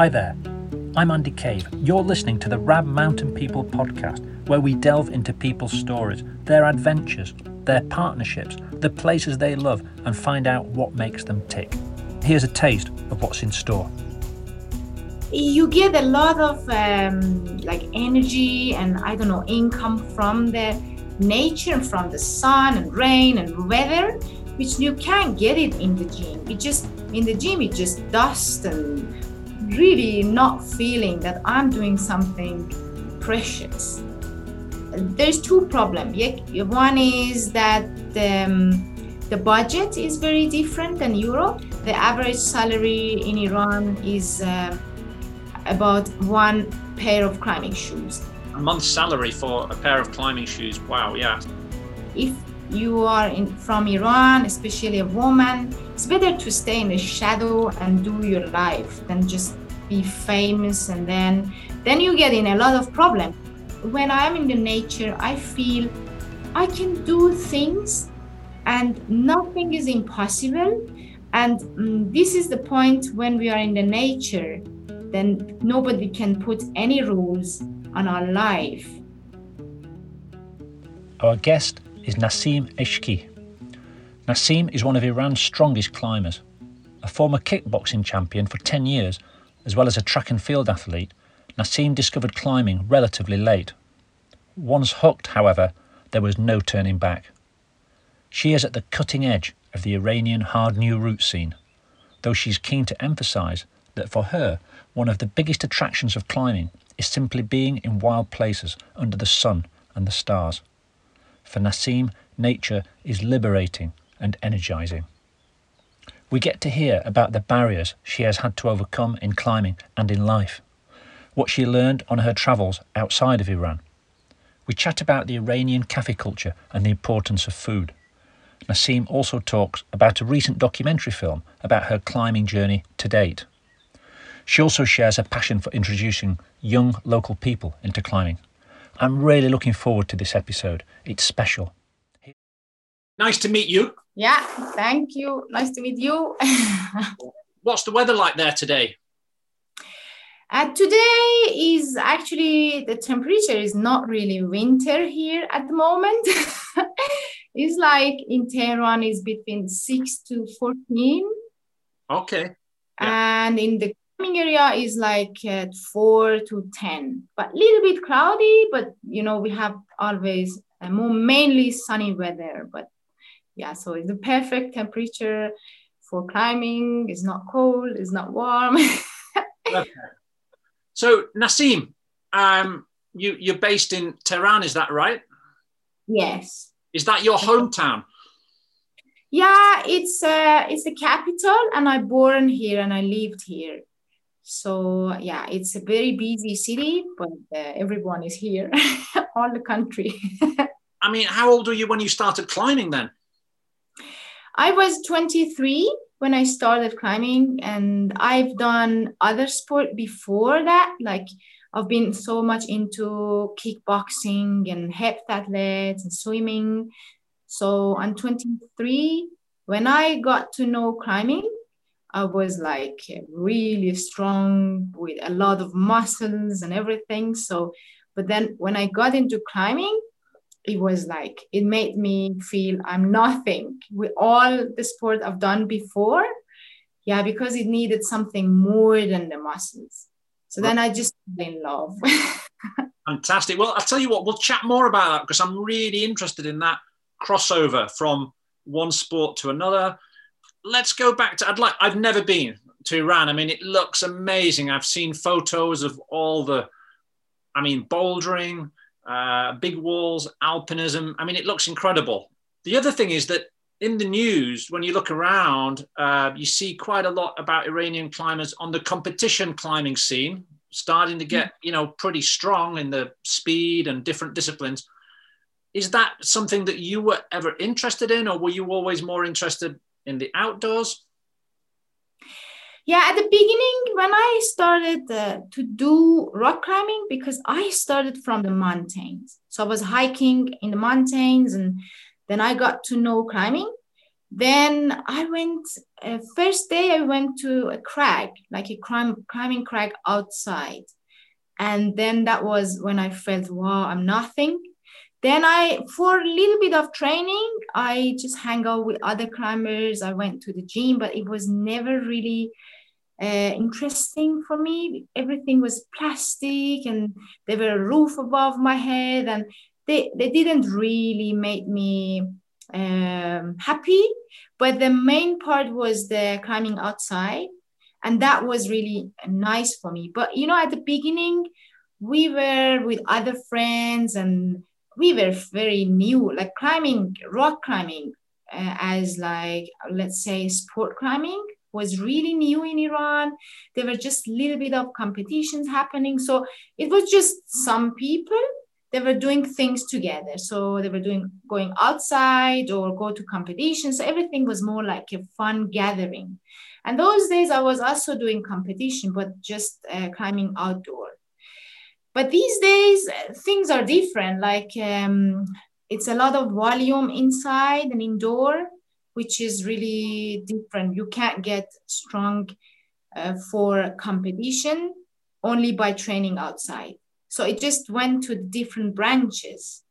Hi there, I'm Andy Cave. You're listening to the Rab Mountain People podcast, where we delve into people's stories, their adventures, their partnerships, the places they love, and find out what makes them tick. Here's a taste of what's in store. You get a lot of um, like energy and I don't know income from the nature, from the sun and rain and weather, which you can't get it in the gym. It just in the gym it just dust and really not feeling that I'm doing something precious. There's two problems. One is that um, the budget is very different than Europe. The average salary in Iran is uh, about one pair of climbing shoes. A month's salary for a pair of climbing shoes. Wow, yeah. If you are in, from Iran, especially a woman, it's better to stay in the shadow and do your life than just be famous and then then you get in a lot of problem. When I'm in the nature, I feel I can do things and nothing is impossible. And um, this is the point when we are in the nature, then nobody can put any rules on our life. Our guest is Nasim Eshqi. Nasim is one of Iran's strongest climbers. A former kickboxing champion for 10 years, as well as a track and field athlete, Nasim discovered climbing relatively late. Once hooked, however, there was no turning back. She is at the cutting edge of the Iranian hard new route scene, though she's keen to emphasise that for her, one of the biggest attractions of climbing is simply being in wild places under the sun and the stars. For Nasim, nature is liberating and energising. We get to hear about the barriers she has had to overcome in climbing and in life, what she learned on her travels outside of Iran. We chat about the Iranian cafe culture and the importance of food. Nasim also talks about a recent documentary film about her climbing journey to date. She also shares her passion for introducing young local people into climbing. I'm really looking forward to this episode. It's special. Nice to meet you. Yeah, thank you. Nice to meet you. What's the weather like there today? Uh, today is actually the temperature is not really winter here at the moment. it's like in Tehran is between six to fourteen. Okay. Yeah. And in the coming area is like uh, four to ten, but a little bit cloudy. But you know we have always uh, more mainly sunny weather. But yeah, so it's the perfect temperature for climbing. It's not cold. It's not warm. okay. So Nasim, um, you you're based in Tehran, is that right? Yes. Is that your hometown? Yeah, it's uh, it's the capital, and I born here and I lived here. So yeah, it's a very busy city, but uh, everyone is here, all the country. I mean, how old were you when you started climbing then? I was 23 when I started climbing, and I've done other sport before that. Like I've been so much into kickboxing and hep athletes and swimming. So I'm 23. When I got to know climbing, I was like really strong with a lot of muscles and everything. So, but then when I got into climbing, it was like it made me feel I'm nothing with all the sport I've done before. Yeah, because it needed something more than the muscles. So then I just fell in love. Fantastic. Well, I'll tell you what, we'll chat more about that because I'm really interested in that crossover from one sport to another. Let's go back to I'd like I've never been to Iran. I mean, it looks amazing. I've seen photos of all the I mean, bouldering, uh, big walls, alpinism. I mean, it looks incredible. The other thing is that in the news, when you look around, uh, you see quite a lot about Iranian climbers on the competition climbing scene, starting to get, you know, pretty strong in the speed and different disciplines. Is that something that you were ever interested in, or were you always more interested in the outdoors? Yeah at the beginning when i started uh, to do rock climbing because i started from the mountains so i was hiking in the mountains and then i got to know climbing then I went, uh, first day I went to a crag, like a climb, climbing crag outside. And then that was when I felt, wow, I'm nothing. Then I, for a little bit of training, I just hang out with other climbers. I went to the gym, but it was never really uh, interesting for me. Everything was plastic and there were a roof above my head and they, they didn't really make me um, happy. But the main part was the climbing outside. And that was really nice for me. But, you know, at the beginning, we were with other friends and we were very new, like climbing, rock climbing, uh, as like, let's say, sport climbing was really new in Iran. There were just a little bit of competitions happening. So it was just some people they were doing things together. So they were doing going outside or go to competitions. So everything was more like a fun gathering. And those days I was also doing competition, but just uh, climbing outdoor. But these days uh, things are different. Like um, it's a lot of volume inside and indoor, which is really different. You can't get strong uh, for competition only by training outside. So it just went to different branches.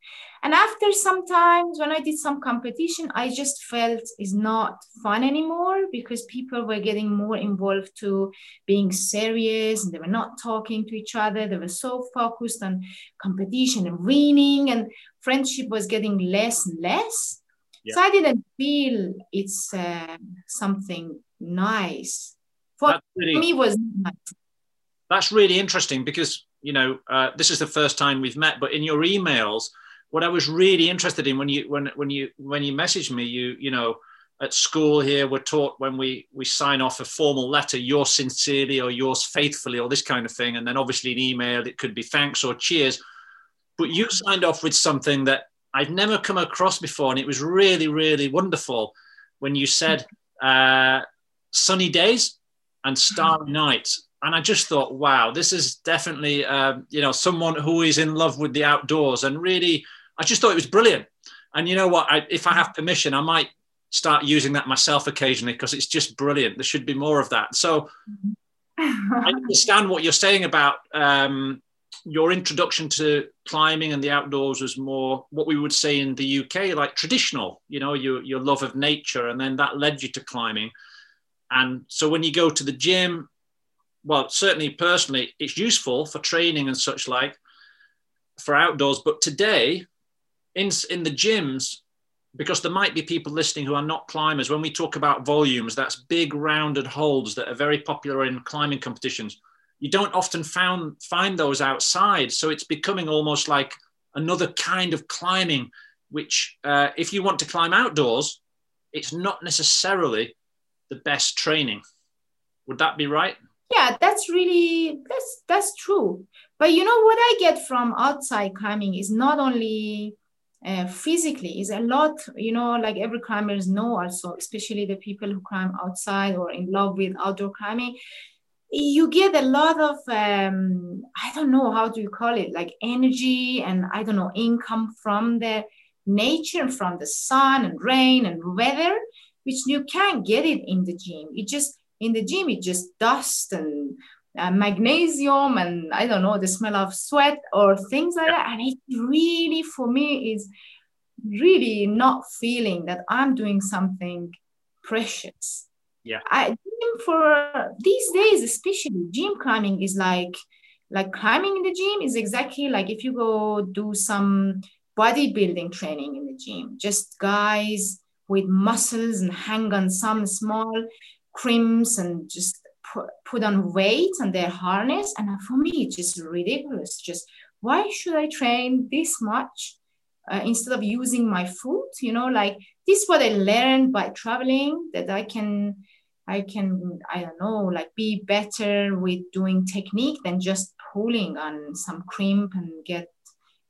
And after some times when I did some competition, I just felt it's not fun anymore because people were getting more involved to being serious and they were not talking to each other. They were so focused on competition and winning and friendship was getting less and less. Yeah. So I didn't feel it's uh, something nice. For really, me was nice. That's really interesting because you know, uh, this is the first time we've met, but in your emails, what I was really interested in when you when when you when you messaged me, you you know, at school here we're taught when we we sign off a formal letter, yours sincerely or yours faithfully or this kind of thing, and then obviously an email it could be thanks or cheers, but you signed off with something that I've never come across before, and it was really really wonderful when you said uh, sunny days and starry nights and I just thought, wow, this is definitely um, you know someone who is in love with the outdoors, and really, I just thought it was brilliant. And you know what? I, if I have permission, I might start using that myself occasionally because it's just brilliant. There should be more of that. So I understand what you're saying about um, your introduction to climbing and the outdoors was more what we would say in the UK, like traditional. You know, your your love of nature, and then that led you to climbing. And so when you go to the gym, well, certainly personally, it's useful for training and such like for outdoors. But today, in, in the gyms, because there might be people listening who are not climbers, when we talk about volumes, that's big rounded holds that are very popular in climbing competitions. You don't often found, find those outside. So it's becoming almost like another kind of climbing, which, uh, if you want to climb outdoors, it's not necessarily the best training. Would that be right? yeah that's really that's that's true but you know what i get from outside climbing is not only uh, physically is a lot you know like every climbers know also especially the people who climb outside or in love with outdoor climbing. You get a lot of um, i don't know how do you call it? Like energy and i don't know income from the nature from the sun and rain and weather which you can't get it in the gym. It just in the gym it's just dust and uh, magnesium and i don't know the smell of sweat or things like that. And it really for me is really not feeling that i'm doing something precious. Yeah. I for these days especially gym climbing is like like climbing in the gym is exactly like if you go do some bodybuilding training in the gym. Just guys with muscles and hang on some small crimps and just put, on weight on their harness. And for me, it's just ridiculous. Just why should I train this much uh, instead of using my foot? You know, like this is what I learned by traveling that I can, I can, I don't know, like be better with doing technique than just pulling on some crimp and get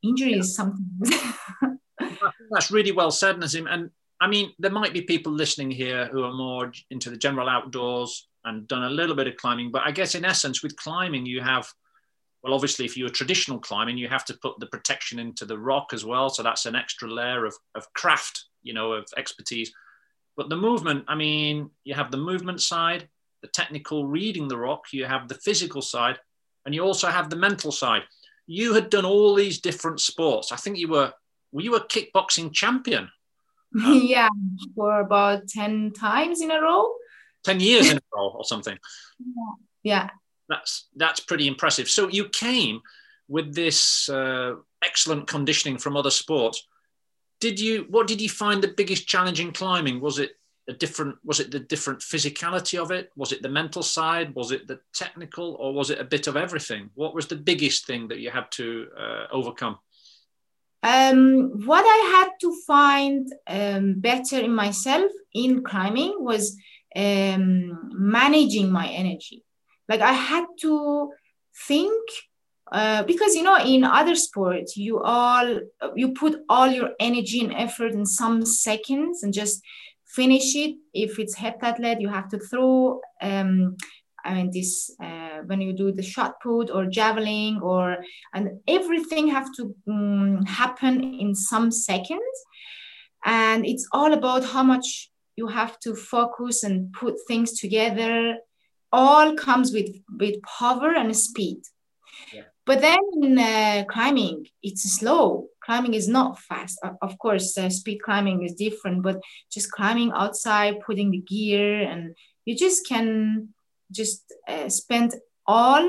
injuries. Something. That's really well said, Nazim. And I mean, there might be people listening here who are more into the general outdoors and done a little bit of climbing, but I guess in essence, with climbing, you have, well, obviously, if you're traditional climbing, you have to put the protection into the rock as well. So that's an extra layer of, of craft, you know, of expertise. But the movement, I mean, you have the movement side, the technical reading the rock, you have the physical side, and you also have the mental side. You had done all these different sports. I think you were were you a kickboxing champion? yeah, for about 10 times in a row. 10 years in a row or something. Yeah. yeah. That's that's pretty impressive. So you came with this uh, excellent conditioning from other sports. Did you what did you find the biggest challenge in climbing? Was it a different was it the different physicality of it? Was it the mental side? Was it the technical or was it a bit of everything? What was the biggest thing that you had to uh, overcome? Um, what I had to find um, better in myself in climbing was um, managing my energy. Like I had to think uh, because you know in other sports you all you put all your energy and effort in some seconds and just finish it. If it's heptathlete, you have to throw um, I mean, this uh, when you do the shot put or javelin or and everything have to um, happen in some seconds, and it's all about how much you have to focus and put things together. All comes with with power and speed. Yeah. But then in uh, climbing, it's slow. Climbing is not fast. Of course, uh, speed climbing is different, but just climbing outside, putting the gear, and you just can just uh, spend all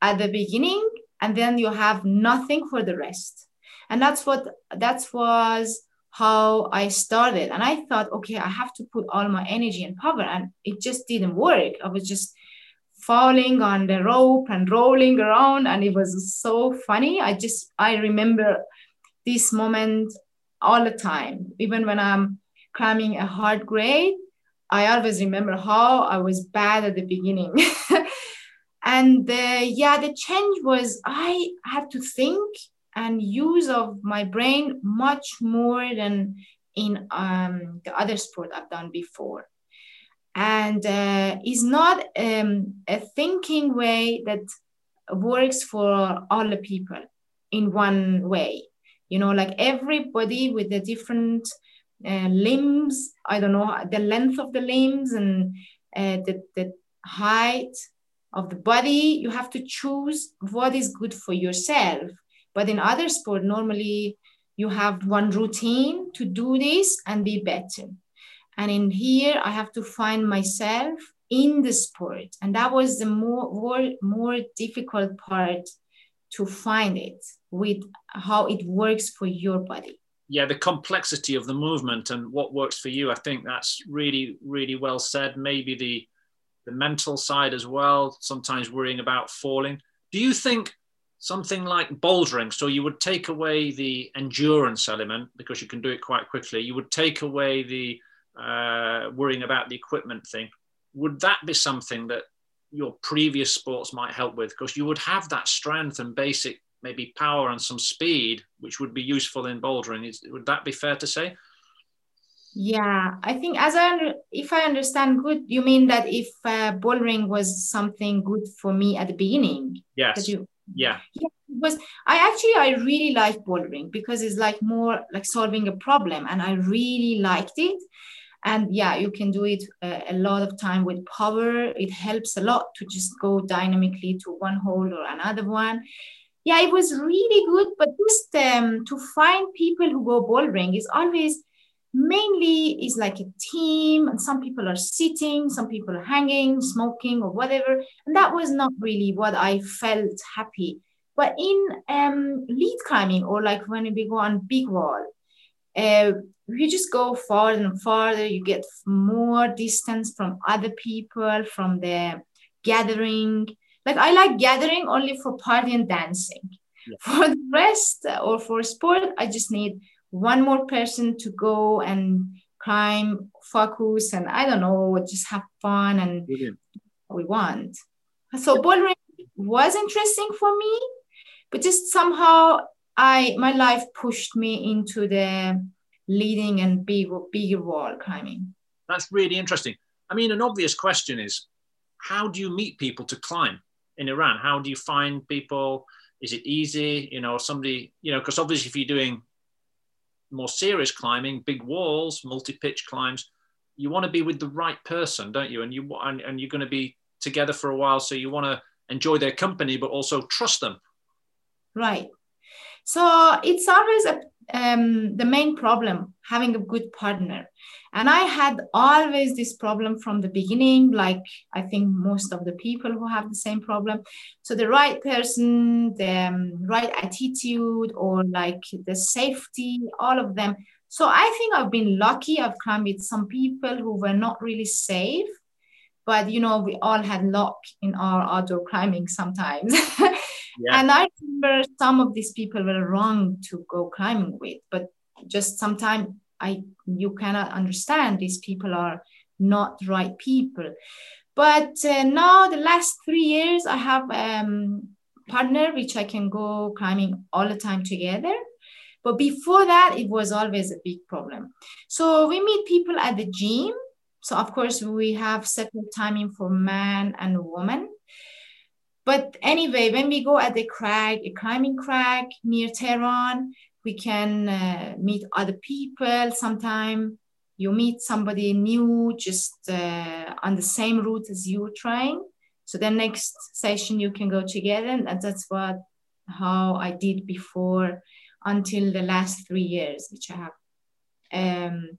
at the beginning and then you have nothing for the rest and that's what that was how i started. And i thought okay i have to put all my energy and power and it just didn't work. I was just falling on the rope and rolling around and it was so funny. I just i remember this moment all the time. Even when i'm climbing a hard grade I always remember how I was bad at the beginning. and uh, yeah, the change was I had to think and use of my brain much more than in um, the other sport I've done before. And uh, is not um, a thinking way that works for all the people in one way. You know, like everybody with the different uh, limbs i don't know the length of the limbs and uh, the, the height of the body you have to choose what is good for yourself but in other sport normally you have one routine to do this and be better and in here i have to find myself in the sport and that was the more more, more difficult part to find it with how it works for your body yeah, the complexity of the movement and what works for you. I think that's really, really well said. Maybe the the mental side as well. Sometimes worrying about falling. Do you think something like bouldering? So you would take away the endurance element because you can do it quite quickly. You would take away the uh, worrying about the equipment thing. Would that be something that your previous sports might help with? Because you would have that strength and basic maybe power and some speed, which would be useful in bouldering. Is, would that be fair to say? Yeah, I think as I if I understand good, you mean that if uh, bouldering was something good for me at the beginning. Yes. You, yeah. Yeah. Was I actually I really like bouldering because it's like more like solving a problem, and I really liked it. And yeah, you can do it uh, a lot of time with power. It helps a lot to just go dynamically to one hole or another one yeah, it was really good. But just um, to find people who go bouldering is always mainly is like a team, and some people are sitting, some people are hanging, smoking, or whatever. And that was not really what I felt happy. But in um, lead climbing, or like when we go on big wall, uh, you just go farther and farther. You get more distance from other people, from the gathering like I like gathering only for party and dancing. Yeah. For the rest uh, or for sport, I just need one more person to go and climb, focus, and I don't know, just have fun and we want. So bouldering was interesting for me, but just somehow I my life pushed me into the leading and big bigger wall climbing. That's really interesting. I mean, an obvious question is, how do you meet people to climb? in Iran? How do you find people? Is it easy? You know, somebody, you know, because obviously if you're doing more serious climbing, big walls, multi-pitch climbs, you want to be with the right person, don't you? And you and, and you're going to be together for a while, so you want to enjoy their company, but also trust them. Right. So it's always a, um, the main problem having a good partner. And I had always this problem from the beginning, like I think most of the people who have the same problem. So the right person, the um, right attitude, or like the safety, all of them. So I think I've been lucky. I've climbed with some people who were not really safe, but you know, we all had luck in our outdoor climbing sometimes. And I remember some of these people were wrong to go climbing with, but just sometimes I you cannot understand these people are not right people. But uh, now the last three years I have um partner which I can go climbing all the time together. But before that, it was always a big problem. So we meet people at the gym. So of course we have separate timing for man and woman. But anyway, when we go at the crag, a climbing crag near Tehran, we can uh, meet other people. Sometime you meet somebody new just uh, on the same route as you're trying. So the next session you can go together, and that's what how I did before until the last three years, which I have um,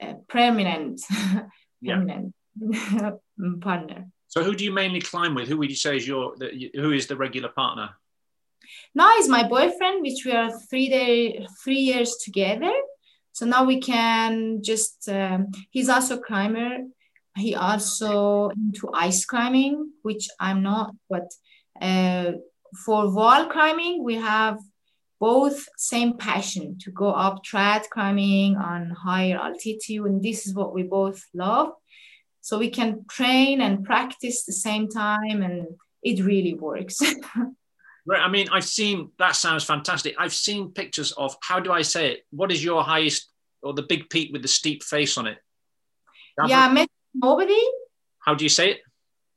a permanent, permanent partner. So who do you mainly climb with? Who would you say is your the, who is the regular partner? Now is my boyfriend, which we are three day three years together. So now we can just um, he's also a climber. He also into ice climbing, which I'm not. But uh, for wall climbing, we have both same passion to go up trad climbing on higher altitude, and this is what we both love so we can train and practice the same time and it really works. Right i mean i've seen that sounds fantastic. I've seen pictures of how do i say it? What is your highest or the big peak with the steep face on it? Yeah Mr. nobody. How do you say it?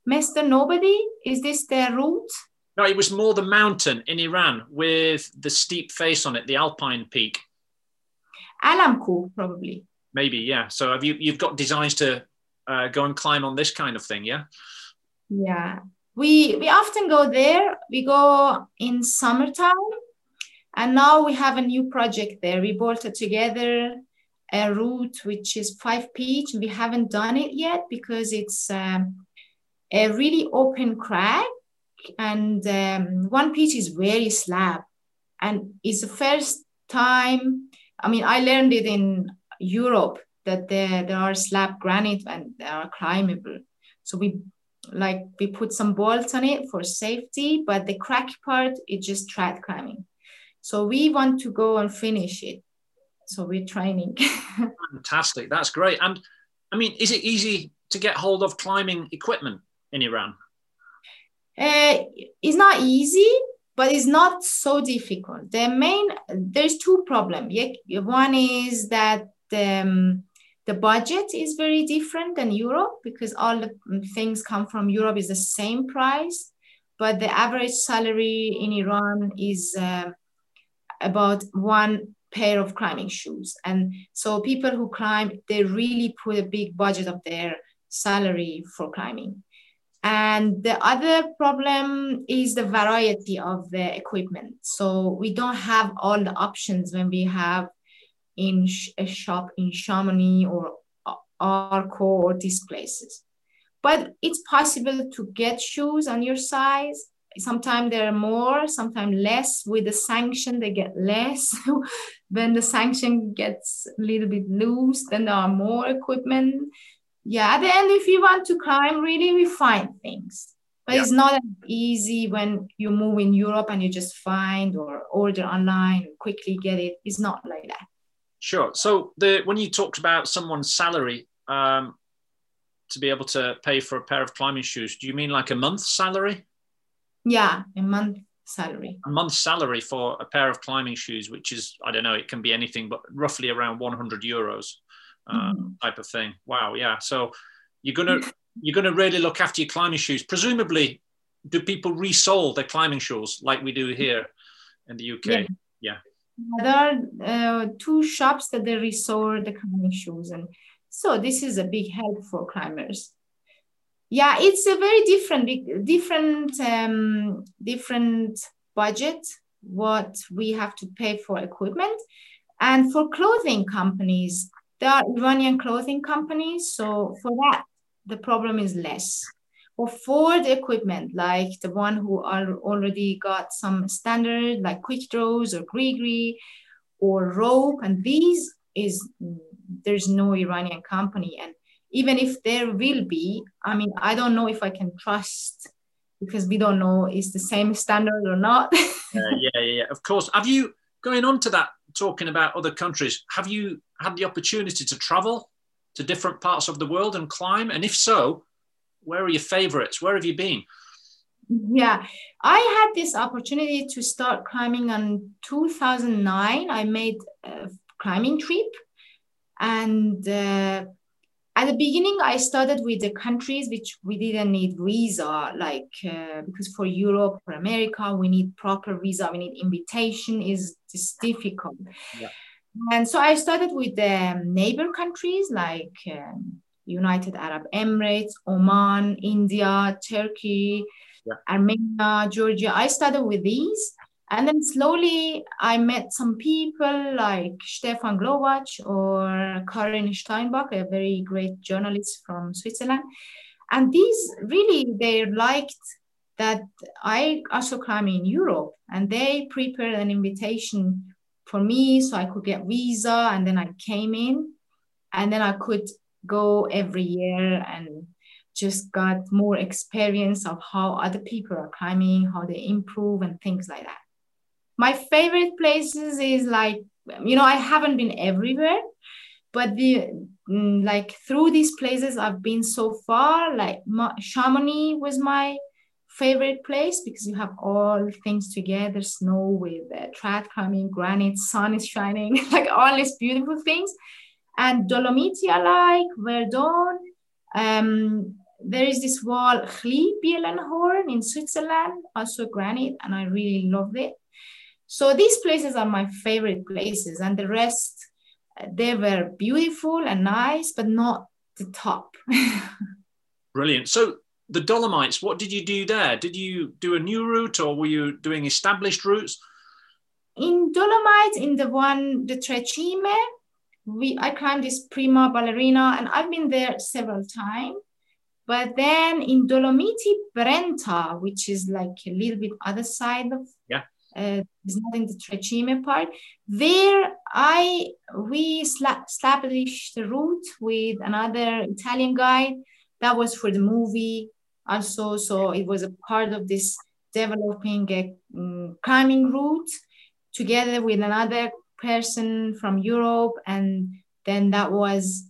Mr. Nobody is this the route? No it was more the mountain in iran with the steep face on it the alpine peak. Alamkoh probably. Maybe yeah. So have you you've got designs to uh, go and climb on this kind of thing yeah? Yeah. We we often go there. We go in summertime and now we have a new project there. We bolted together a route which is five pitch we haven't done it yet because it's um, a really open crack and um, one pitch is very slab and it's the first time i mean i learned it in europe that there, there are slab granite and they are climbable. So we like we put some bolts on it for safety, but the crack part is just trad climbing. So we want to go and finish it. So we're training. Fantastic. That's great. And I mean, is it easy to get hold of climbing equipment in Iran? Uh, it's not easy, but it's not so difficult. The main there's two problems. One is that um, the budget is very different than Europe because all the things come from Europe is the same price, but the average salary in Iran is uh, about one pair of climbing shoes. And so people who climb, they really put a big budget of their salary for climbing. And the other problem is the variety of the equipment. So we don't have all the options when we have in a shop in Chamonix or Arco or these places. But it's possible to get shoes on your size. Sometimes there are more, sometimes less. With the sanction, they get less. when the sanction gets a little bit loose, then there are more equipment. Yeah, at the end, if you want to climb, really, we find things. But yeah. it's not easy when you move in Europe and you just find or order online and quickly get it. It's not like that. Sure. So the when you talked about someone's salary um, to be able to pay for a pair of climbing shoes, do you mean like a month's salary? Yeah, a month salary. A month's salary for a pair of climbing shoes, which is I don't know, it can be anything, but roughly around 100 euros uh, mm-hmm. type of thing. Wow. Yeah. So you're gonna you're gonna really look after your climbing shoes. Presumably, do people resole their climbing shoes like we do here in the UK? Yeah. yeah. There are uh, two shops that they resort the climbing shoes, and So this is a big help for climbers. Yeah, it's a very different, different, um, different budget what we have to pay for equipment. And for clothing companies, there are Iranian clothing companies. So for that, the problem is less. Or for the equipment, like the one who are already got some standard, like quick draws or grigri or rope, and these is there's no Iranian company. And even if there will be, I mean, I don't know if I can trust because we don't know is the same standard or not. uh, yeah, yeah, yeah. Of course. Have you going on to that? Talking about other countries, have you had the opportunity to travel to different parts of the world and climb? And if so, where are your favorites? Where have you been? Yeah, I had this opportunity to start climbing in 2009. I made a climbing trip and uh, at the beginning i started with the countries which we didn't need visa like uh, because for europe or america we need proper visa we need invitation is just difficult yeah. and so i started with the neighbor countries like um, united arab emirates oman india turkey yeah. armenia georgia. I started with these. And then slowly I met some people like Stefan Glowacz or Karin Steinbach, a very great journalist from Switzerland. And these really, they liked that I also climb in Europe. And they prepared an invitation for me so I could get visa. And then I came in. And then I could go every year and just got more experience of how other people are climbing, how they improve and things like that. My favorite places is like you know i haven't been everywhere but the mm, like through these places i've been so far like chamonix was my favorite place because you have all things together snow with uh, trad climbing granite sun is shining like all these beautiful things and dolomiti i like verdon um, there is this wall Chli Bielenhorn in Switzerland, also granite, and I really love it. So these places are my favorite places, and the rest they were beautiful and nice, but not the top. Brilliant. So the Dolomites, what did you do there? Did you do a new route, or were you doing established routes? In Dolomites, in the one the Tre Cime, we I climbed this Prima Ballerina, and I've been there several times. But then in Dolomiti Brenta, which is like a little bit other side of yeah uh, is not in the Tre Cime part. There, I we established the route with another Italian guide. That was for the movie also. So it was a part of this developing a um, climbing route together with another person from Europe, and then that was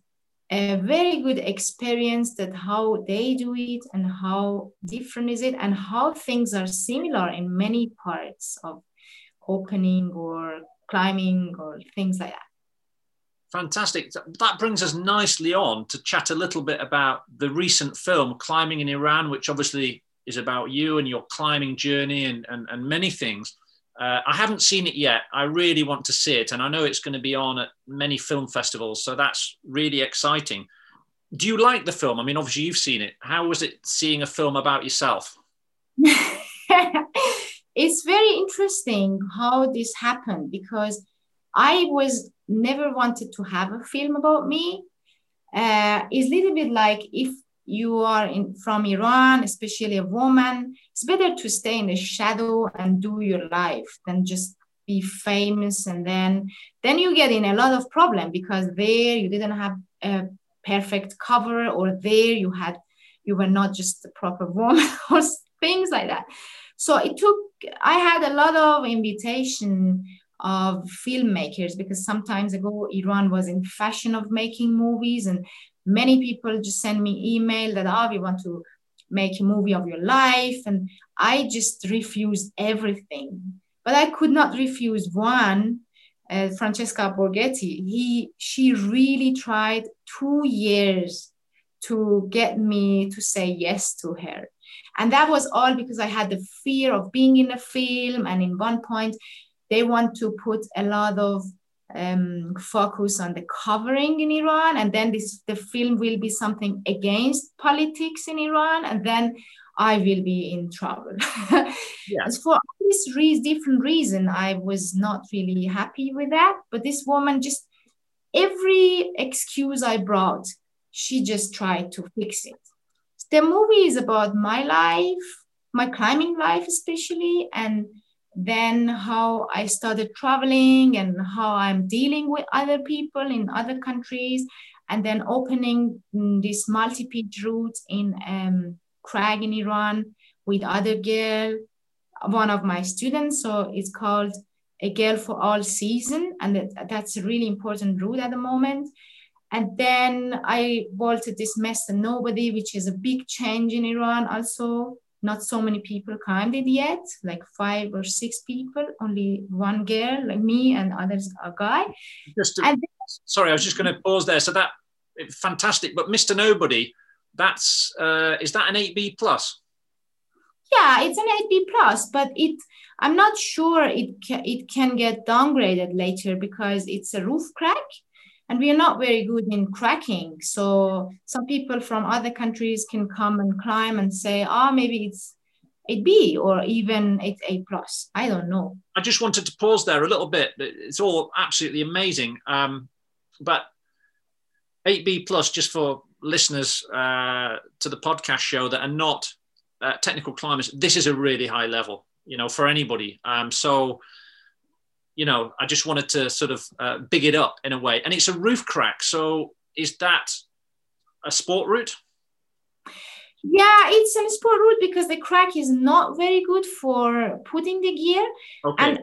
a very good experience that how they do it and how different is it and how things are similar in many parts of opening or climbing or things like that. Fantastic. That brings us nicely on to chat a little bit about the recent film climbing in iran which obviously is about you and your climbing journey and, and, and many things uh, I haven't seen it yet. I really want to see it, and I know it's going to be on at many film festivals, so that's really exciting. Do you like the film? I mean, obviously you've seen it. How was it seeing a film about yourself? it's very interesting how this happened because I was never wanted to have a film about me. Uh, it's a little bit like if you are in, from Iran, especially a woman, it's better to stay in the shadow and do your life than just be famous and then then you get in a lot of problem because there you didn't have a perfect cover or there you had you were not just the proper woman or things like that. So it took i had a lot of invitation of filmmakers because sometimes ago iran was in fashion of making movies and many people just send me email that oh we want to make a movie of your life and i just refused everything. But i could not refuse one uh, francesca borghetti. He she really tried two years to get me to say yes to her. And that was all because i had the fear of being in a film and in one point they want to put a lot of um, focus on the covering in Iran, and then this the film will be something against politics in Iran, and then I will be in trouble. yes. For this re- different reason, I was not really happy with that. But this woman just every excuse I brought, she just tried to fix it. The movie is about my life, my climbing life especially, and then how I started traveling and how I'm dealing with other people in other countries, and then opening this multi-pitch route in um, Crag in Iran with other girl, one of my students. So it's called a girl for all season, and that's a really important route at the moment. And then I vaulted this Mr. Nobody, which is a big change in Iran also not so many people climbed it yet, like five or six people, only one girl, like me, and others a guy. Just to, and sorry, I was just going to pause there. So that fantastic, but Mr. Nobody, that's uh, is that an eight B plus? Yeah, it's an eight B plus, but it I'm not sure it ca- it can get downgraded later because it's a roof crack and we are not very good in cracking. So some people from other countries can come and climb and say oh maybe it's 8b or even 8a plus. I don't know. I just wanted to pause there a little bit. It's all absolutely amazing. Um, but 8b plus just for listeners uh, to the podcast show that are not uh, technical climbers this is a really high level you know for anybody. Um, so you know, I just wanted to sort of uh, big it up in a way. And it's a roof crack. So is that a sport route? Yeah, it's a sport route because the crack is not very good for putting the gear. Okay. And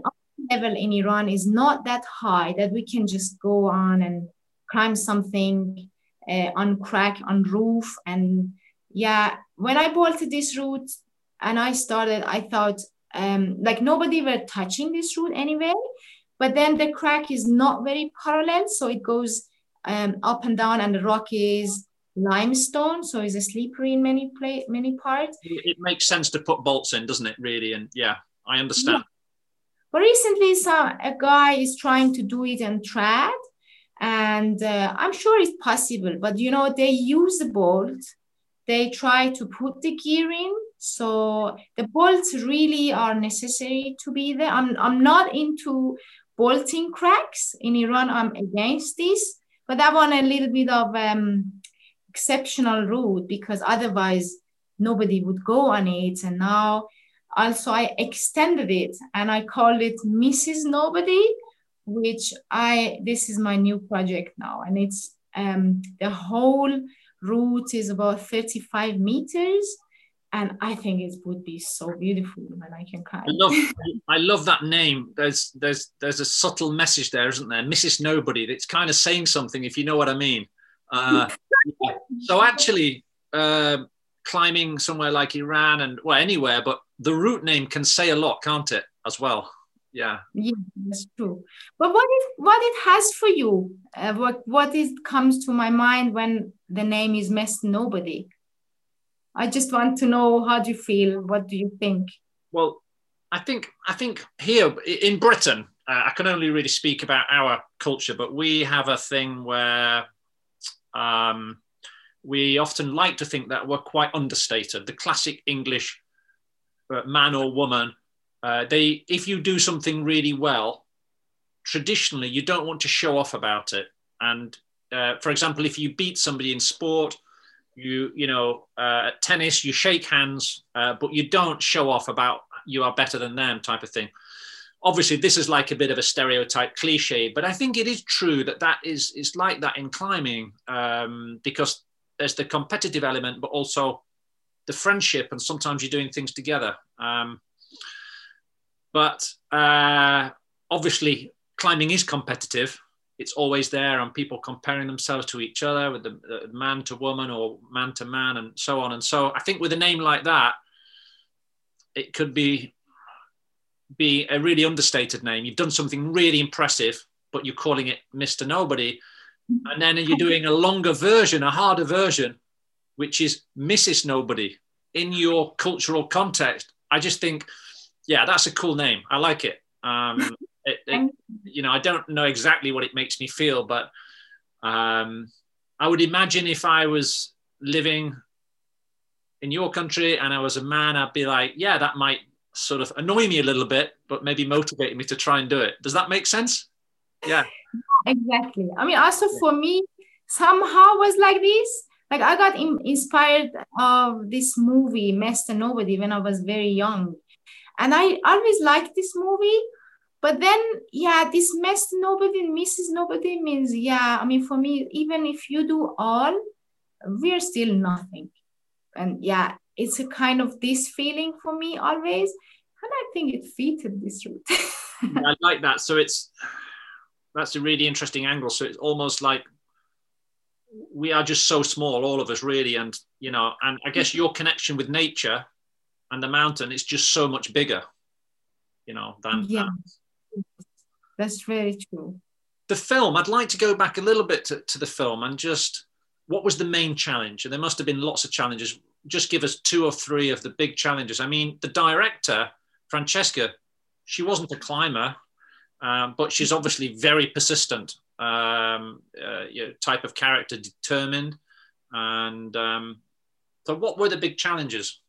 level in Iran is not that high that we can just go on and climb something uh, on crack on roof. And yeah, when I bolted this route and I started, I thought um, like nobody were touching this route anyway. But then the crack is not very parallel, so it goes um, up and down, and the rock is limestone, so it's a slippery in many play, many parts. It makes sense to put bolts in, doesn't it? Really, and yeah, I understand. Yeah. But recently, some a guy is trying to do it on trad, and uh, I'm sure it's possible. But you know, they use the bolt. They try to put the gear in, so the bolts really are necessary to be there. I'm, I'm not into bolting cracks. In Iran, I'm against this, but I want a little bit of um, exceptional route because otherwise nobody would go on it. And now also I extended it and I called it Mrs. Nobody, which I, this is my new project now. And it's um, the whole route is about 35 meters and I think it would be so beautiful when I can climb. I love, I love that name. There's, there's, there's a subtle message there, isn't there? Mrs. Nobody. It's kind of saying something, if you know what I mean. Uh, so actually, uh, climbing somewhere like Iran and well, anywhere, but the root name can say a lot, can't it? As well. Yeah. Yeah, that's true. But what it what it has for you? Uh, what what is comes to my mind when the name is Mess Nobody? I just want to know how do you feel? What do you think? Well, I think I think here in Britain, uh, I can only really speak about our culture, but we have a thing where um, we often like to think that we're quite understated. The classic English uh, man or woman, uh, they if you do something really well, traditionally you don't want to show off about it. And uh, for example, if you beat somebody in sport you you know uh, tennis you shake hands uh, but you don't show off about you are better than them type of thing. Obviously this is like a bit of a stereotype cliche but i think it is true that that is is like that in climbing um, because there's the competitive element but also the friendship and sometimes you're doing things together. Um, but uh, obviously climbing is competitive it's always there and people comparing themselves to each other with the, man to woman or man to man and so on. And so i think with a name like that it could be be a really understated name. You've done something really impressive but you're calling it mr nobody. And then you're doing a longer version a harder version which is mrs nobody in your cultural context. I just think yeah that's a cool name. I like it. Um, it, it, you know, I don't know exactly what it makes me feel, but um, I would imagine if I was living in your country and I was a man, I'd be like, yeah, that might sort of annoy me a little bit, but maybe motivate me to try and do it. Does that make sense? Yeah. Exactly. I mean, also for me, somehow was like this. Like I got in, inspired of this movie, Mr. Nobody, when I was very young. And I always liked this movie. But then, yeah, this mess Nobody misses, Nobody means, yeah, I mean, for me, even if you do all, we're still nothing. And yeah, it's a kind of this feeling for me always. And I think it fitted this route. I like that. So it's, that's a really interesting angle. So it's almost like we are just so small, all of us, really. And you know, and I guess your connection with nature and the mountain is just so much bigger, you know, than yeah. That's very true. The film, I'd like to go back a little bit to, to the film and just what was the main challenge? And there must have been lots of challenges. Just give us two or three of the big challenges. I mean, the director, Francesca, she wasn't a climber, um, but she's obviously very persistent um, uh, you know, type of character, determined. And um, so, what were the big challenges,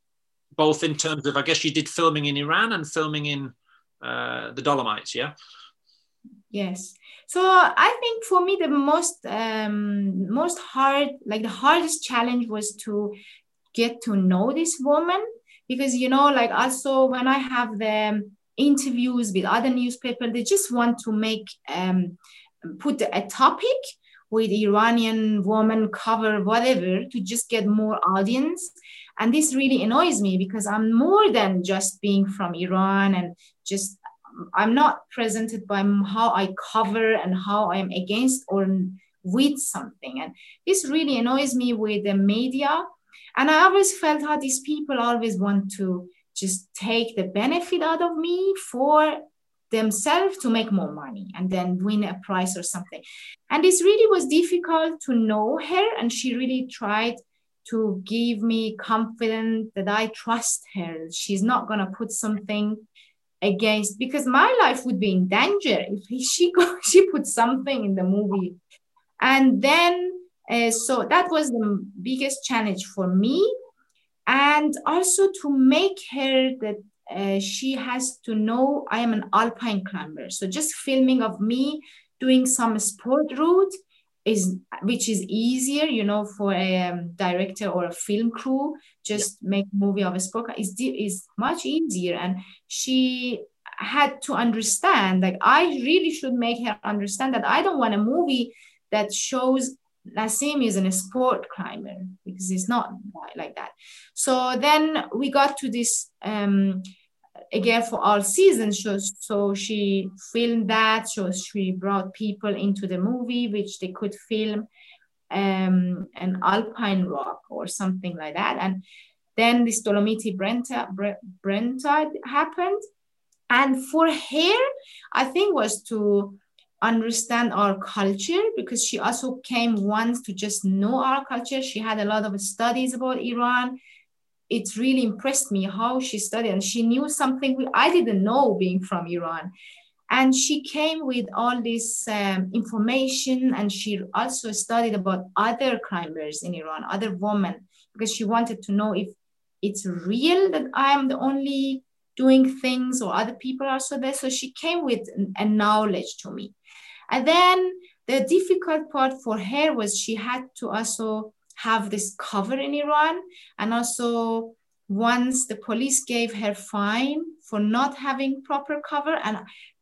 both in terms of, I guess you did filming in Iran and filming in uh, the Dolomites, yeah? Yes. So I think for me the most um, most hard, like the hardest challenge was to get to know this woman because you know, like also when I have the interviews with other newspapers, they just want to make um, put a topic with Iranian woman cover whatever to just get more audience. And this really annoys me because I'm more than just being from Iran and just I'm not presented by how I cover and how I am against or with something. And this really annoys me with the media. And I always felt how these people always want to just take the benefit out of me for themselves to make more money and then win a prize or something. And this really was difficult to know her. And she really tried to give me confidence that I trust her. She's not going to put something against because my life would be in danger if she she put something in the movie and then uh, so that was the biggest challenge for me and also to make her that uh, she has to know I am an alpine climber. So just filming of me doing some sport route is which is easier, you know, for a um, director or a film crew. Just yeah. make movie of a sport is is much easier. And she had to understand, like I really should make her understand that I don't want a movie that shows Nasim is a sport climber because it's not like that. So then we got to this um, again for all seasons. So, so she filmed that. So she brought people into the movie, which they could film um, an alpine rock or something like that. And then this Dolomiti Brenta, Brenta happened. And for her, I think was to understand our culture because she also came once to just know our culture. She had a lot of studies about Iran. It really impressed me how she studied and she knew something I didn't know being from Iran. And she came with all this um, information and she also studied about other climbers in Iran, other women, because she wanted to know if it's real that I'm the only doing things or other people are also there. So she came with a knowledge to me. And then the difficult part for her was she had to also have this cover in Iran. And also, once the police gave her fine for not having proper cover, and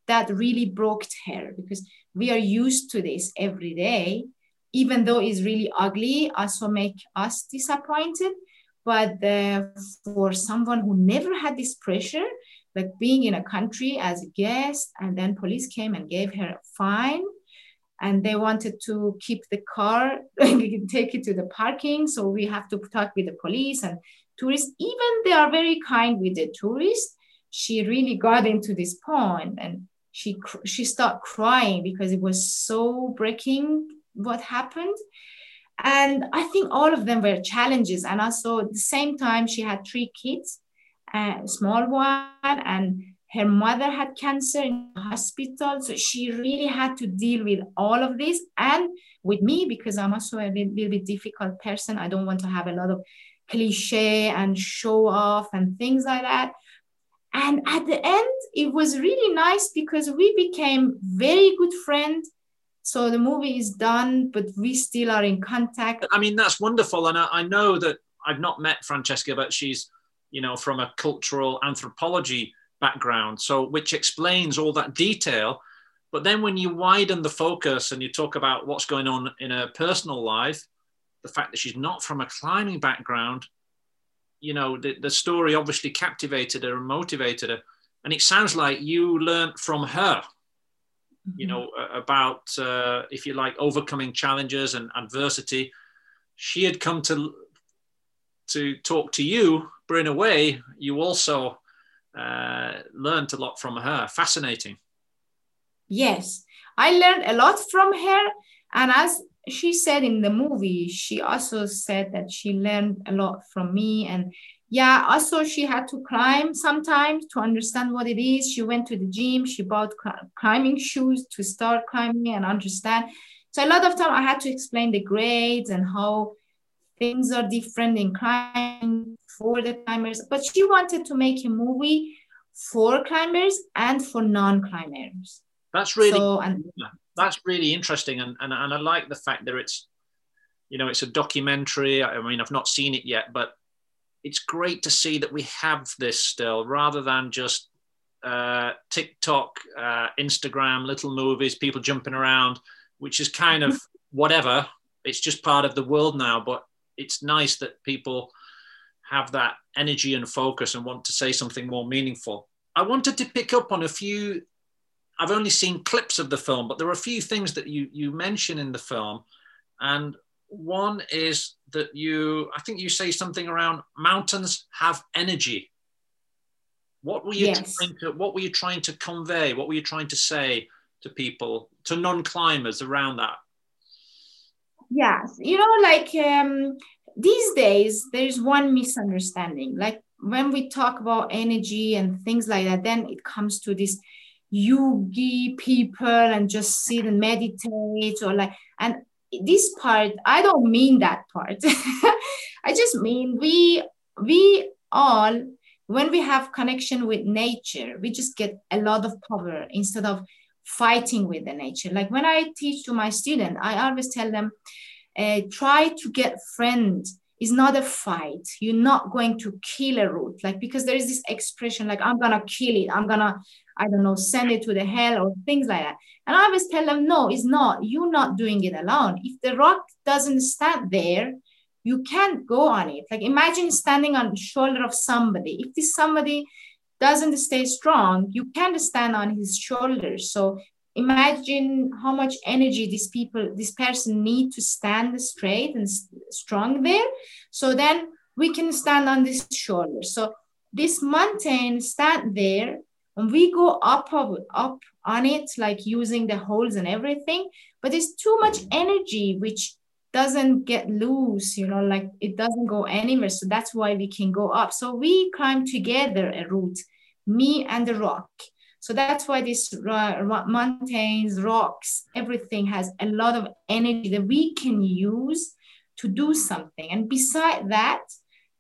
that really broke her because we are used to this every day, even though it's really ugly, also make us disappointed. But uh, for someone who never had this pressure, like being in a country as a guest and then police came and gave her a fine and they wanted to keep the car take it to the parking. So we have to talk with the police and tourists. Even they are very kind with the tourists. She really got into this point and she she started crying because it was so breaking what happened. And i think all of them were challenges. And also at the same time she had three kids a small one, and her mother had cancer in the hospital. So she really had to deal with all of this and with me because I'm also a little, little bit difficult person. I don't want to have a lot of cliche and show off and things like that. And at the end, it was really nice because we became very good friends. So the movie is done, but we still are in contact. I mean, that's wonderful. And I, I know that I've not met Francesca, but she's, you know, from a cultural anthropology background. So, which explains all that detail. But then when you widen the focus and you talk about what's going on in her personal life, the fact that she's not from a climbing background, you know, the, the story obviously captivated her and motivated her. And it sounds like you learned from her, mm-hmm. you know, about, uh, if you like, overcoming challenges and adversity. She had come to to talk to you, but in a way, you also uh, learned a lot from her. Fascinating. Yes, I learned a lot from her. And as she said in the movie, she also said that she learned a lot from me. And yeah, also she had to climb sometimes to understand what it is. She went to the gym, she bought climbing shoes to start climbing and understand. So a lot of time I had to explain the grades and how things are different in climbing for the climbers. But she wanted to make a movie for climbers and for non-climbers. That's really so, and, that's really interesting, and, and and I like the fact that it's, you know, it's a documentary. I mean, I've not seen it yet, but it's great to see that we have this still, rather than just uh, TikTok, uh, Instagram, little movies, people jumping around, which is kind of whatever. It's just part of the world now. But it's nice that people have that energy and focus and want to say something more meaningful. I wanted to pick up on a few I've only seen clips of the film, but there are a few things that you you mention in the film, and one is that you I think you say something around mountains have energy. What were you yes. trying to What were you trying to convey? What were you trying to say to people, to non-climbers around that? Yes, you know, like um, these days, there's one misunderstanding. Like when we talk about energy and things like that, then it comes to this yogi people and just sit and meditate or like and this part i don't mean that part i just mean we we all when we have connection with nature we just get a lot of power instead of fighting with the nature like when i teach to my student i always tell them uh, try to get friends is not a fight you're not going to kill a route like because there is this expression like i'm gonna kill it i'm gonna I don't know, send it to the hell or things like that. And I always tell them, no, it's not. You're not doing it alone. If the rock doesn't stand there, you can't go on it. Like imagine standing on the shoulder of somebody. If this somebody doesn't stay strong, you can't stand on his shoulders. So imagine how much energy these people, this person need to stand straight and strong there. So then we can stand on this shoulder. So this mountain stand there and we go up up on it like using the holes and everything but there's too much energy which doesn't get loose you know like it doesn't go anywhere so that's why we can go up so we climb together a route me and the rock so that's why these uh, mountains rocks everything has a lot of energy that we can use to do something and beside that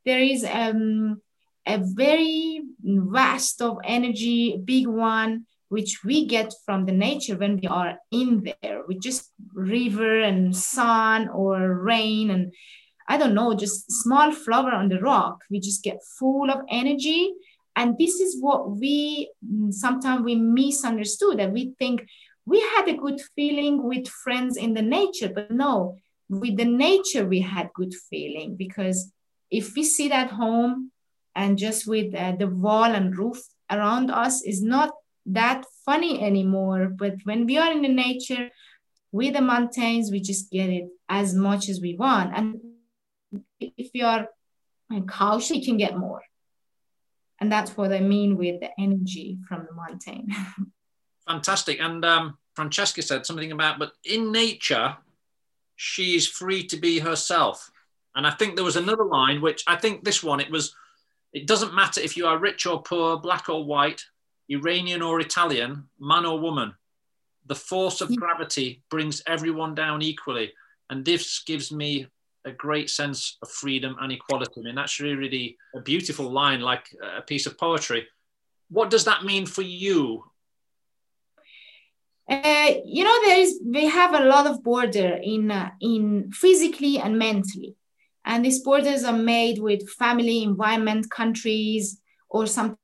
there is um a very vast of energy, big one, which we get from the nature when we are in there with just river and sun or rain and I don't know, just small flower on the rock. We just get full of energy. And this is what we sometimes we misunderstood that we think we had a good feeling with friends in the nature, but no, with the nature we had good feeling because if we sit at home and just with uh, the wall and roof around us is not that funny anymore. But when we are in the nature with the mountains, we just get it as much as we want. And if you are cautious, you can get more. And that's what I mean with the energy from the mountain. Fantastic. And um, Francesca said something about, but in nature, she's free to be herself. And I think there was another line, which I think this one, it was it doesn't matter if you are rich or poor, black or white, Iranian or Italian, man or woman. The force of gravity brings everyone down equally. And this gives me a great sense of freedom and equality. I mean, that's really, really a beautiful line, like a piece of poetry. What does that mean for you? Uh, you know, there is we have a lot of border in uh, in physically and mentally, and these borders are made with family, environment, countries, or sometimes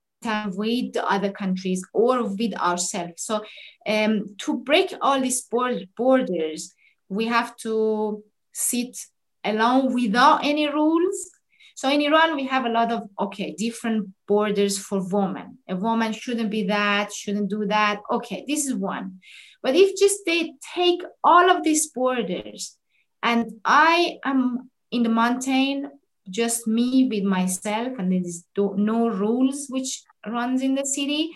with other countries or with ourselves. So, um, to break all these borders, we have to sit alone without any rules. So in Iran, we have a lot of, okay, different borders for women. A woman shouldn't be that, shouldn't do that. Okay, this is one. But if just they take all of these borders and I am in the mountain, just me with myself, and there is no rules which runs in the city,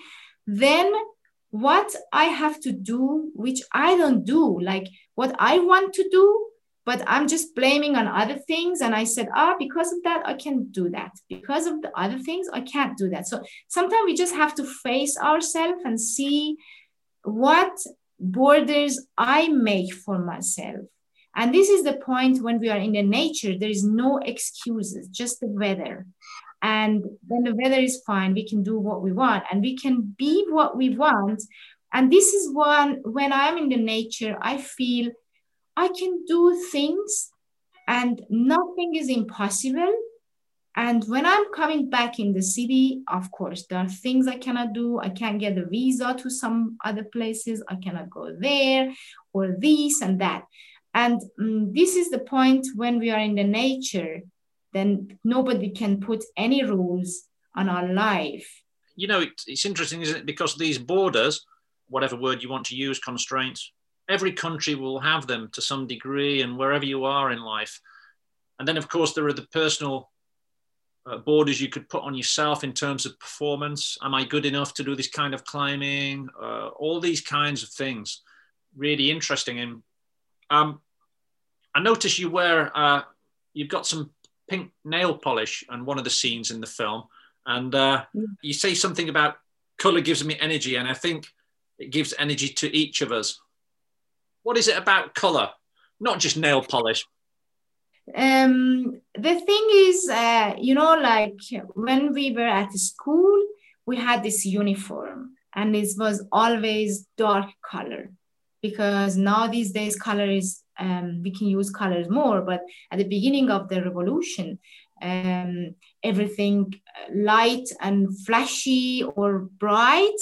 then what I have to do, which I don't do, like what I want to do, but I'm just blaming on other things. And I said, ah, because of that, I can do that. Because of the other things, I can't do that. So sometimes we just have to face ourselves and see what borders I make for myself. And this is the point when we are in the nature, there is no excuses, just the weather. And when the weather is fine, we can do what we want and we can be what we want. And this is one when I'm in the nature, I feel I can do things and nothing is impossible. And when I'm coming back in the city, of course, there are things I cannot do. I can't get a visa to some other places. I cannot go there or this and that. And um, this is the point when we are in the nature, then nobody can put any rules on our life. You know, it, it's interesting, isn't it? Because these borders, whatever word you want to use, constraints, every country will have them to some degree and wherever you are in life. And then of course there are the personal uh, borders you could put on yourself in terms of performance. Am i good enough to do this kind of climbing? Uh, all these kinds of things. Really interesting. And um, i notice you wear uh, you've got some pink nail polish on one of the scenes in the film. And uh, mm. you say something about color gives me energy and i think it gives energy to each of us what is it about color? Not just nail polish. Um, the thing is, uh, you know, like when we were at school, we had this uniform and it was always dark color because now these days color is um, we can use colors more but at the beginning of the revolution um, everything light and flashy or bright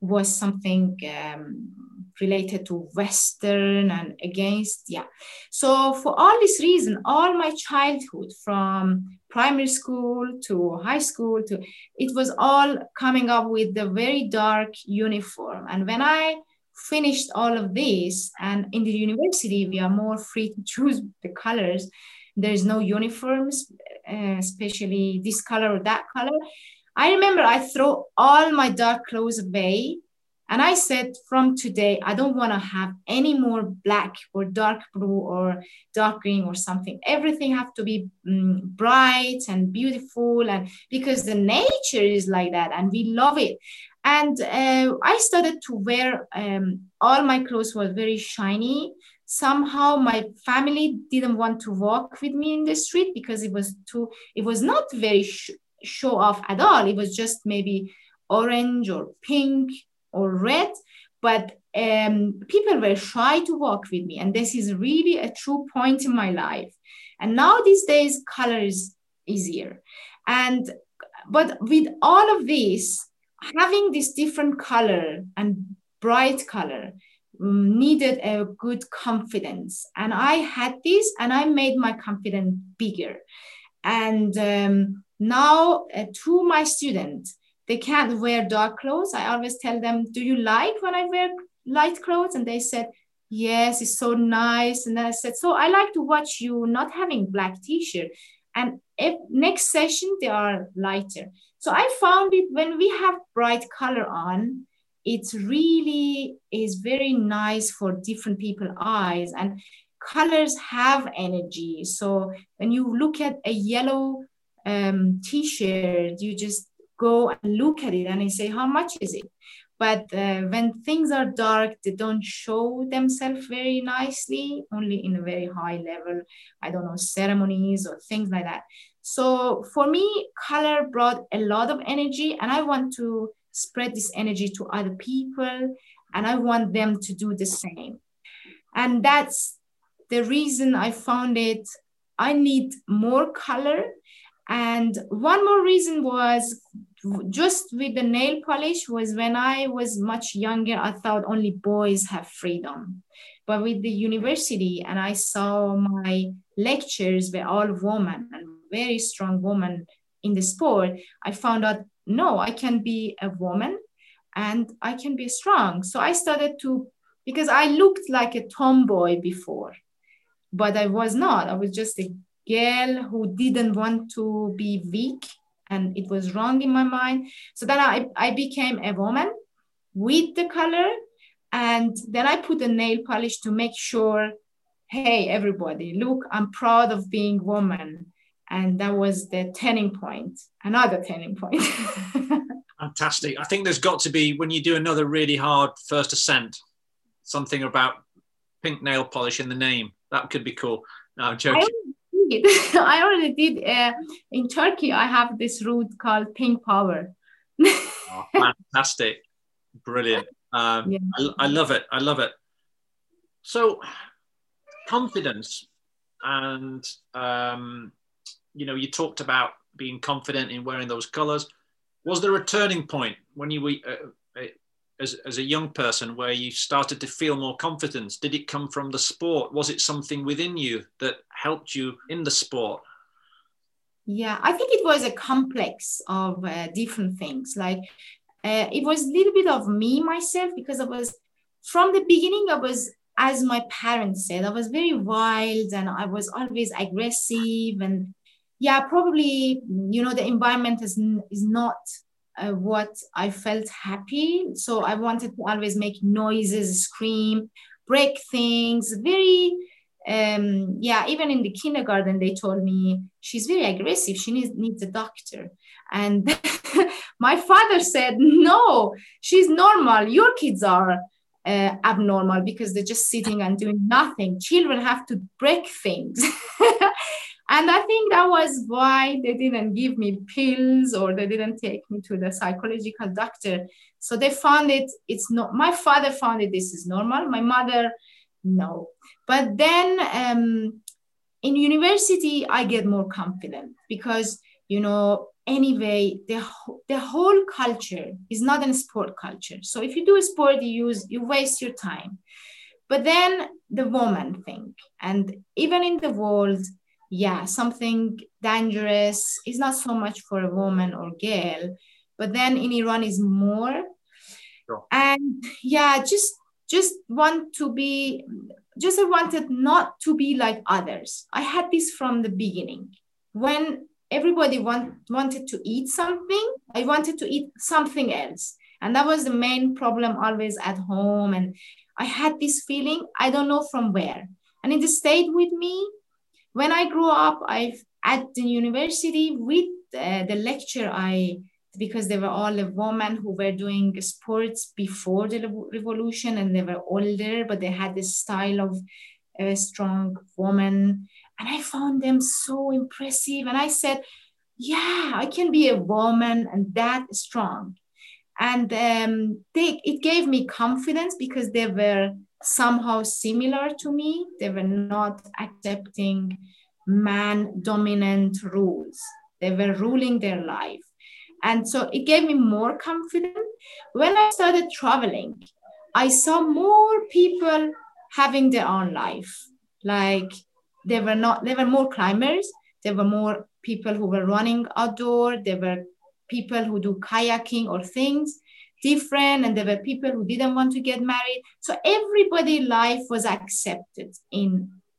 was something um, related to western and against yeah. So for all this reason all my childhood from primary school to high school to it was all coming up with the very dark uniform. And when i finished all of this and in the university we are more free to choose the colors. There is no uniforms uh, especially this color or that color. I remember i throw all my dark clothes away and I said, from today, I don't want to have any more black or dark blue or dark green or something. Everything have to be um, bright and beautiful, and because the nature is like that, and we love it. And uh, I started to wear um, all my clothes were very shiny. Somehow my family didn't want to walk with me in the street because it was too. It was not very sh- show off at all. It was just maybe orange or pink or red, but um, people were shy to walk with me. And this is really a true point in my life. And now these days, color is easier. And but with all of this, having this different color and bright color um, needed a good confidence. And I had this and I made my confidence bigger. And um, now uh, to my students, they can't wear dark clothes. I always tell them, Do you like when I wear light clothes? And they said, Yes, it's so nice. And I said, So I like to watch you not having black t shirt. And if next session, they are lighter. So I found it when we have bright color on, it really is very nice for different people eyes and colors have energy so when you look at a yellow um, t-shirt you just go and look at it and I say, how much is it? But uh, when things are dark, they don't show themselves very nicely, only in a very high level, I don't know, ceremonies or things like that. So for me, color brought a lot of energy, and I want to spread this energy to other people, and I want them to do the same. And that's the reason I found it. I need more color. And one more reason was just with the nail polish was when I was much younger, I thought only boys have freedom. But with the university, and I saw my lectures were all women and very strong women in the sport, I found out no, I can be a woman and I can be strong. So I started to, because I looked like a tomboy before, but I was not. I was just a girl who didn't want to be weak and it was wrong in my mind. So then I, I became a woman with the color. And then I put a nail polish to make sure, hey, everybody, look, I'm proud of being woman. And that was the turning point, another turning point. Fantastic. I think there's got to be, when you do another really hard first ascent, something about pink nail polish in the name. That could be cool. No, I'm joking. I already did. Uh, in Turkey, I have this route called Pink Power. oh, fantastic. Brilliant. Um, yeah. I, I love it. I love it. So, confidence and, um, you know, you talked about being confident in wearing those colors. Was there a turning point when you were uh, as, as a young person where you started to feel more confidence? Did it come from the sport? Was it something within you that helped you in the sport? Yeah, I think it was a complex of uh, different things. Like uh, it was a little bit of me myself because I was from the beginning. I was, as my parents said, I was very wild and I was always aggressive and yeah, probably you know the environment is is not uh, what I felt happy. So I wanted to always make noises, scream, break things. Very, um, yeah. Even in the kindergarten, they told me she's very aggressive. She needs needs a doctor. And my father said, "No, she's normal. Your kids are." Uh, abnormal because they're just sitting and doing nothing. Children have to break things. And I think that was why they didn't give me pills or they didn't take me to the psychological doctor. So they found it, it's not, my father found it, this is normal. My mother, no. But then um, in university, I get more confident because, you know, anyway, the, the whole culture is not a sport culture. So if you do a sport, you use, you waste your time. But then the woman thing, and even in the world, yeah, something dangerous is not so much for a woman or girl, but then in Iran is more. Sure. And yeah, just just want to be just I wanted not to be like others. I had this from the beginning. When everybody want, wanted to eat something, I wanted to eat something else. And that was the main problem always at home. And I had this feeling, I don't know from where. And it stayed with me when I grew up, I've at the university with uh, the lecture I because they were all women who were doing sports before the revolution and they were older, but they had this style of a strong woman. And I found them so impressive. And I said, yeah, I can be a woman and that strong. And um, they, it gave me confidence because they were somehow similar to me. They were not accepting man dominant rules. They were ruling their life. And so it gave me more confidence. When I started traveling, I saw more people having their own life. Like they were not, there were more climbers, there were more people who were running outdoor, there were people who do kayaking or things different and there were people who didn't want to get married. So everybody life was accepted in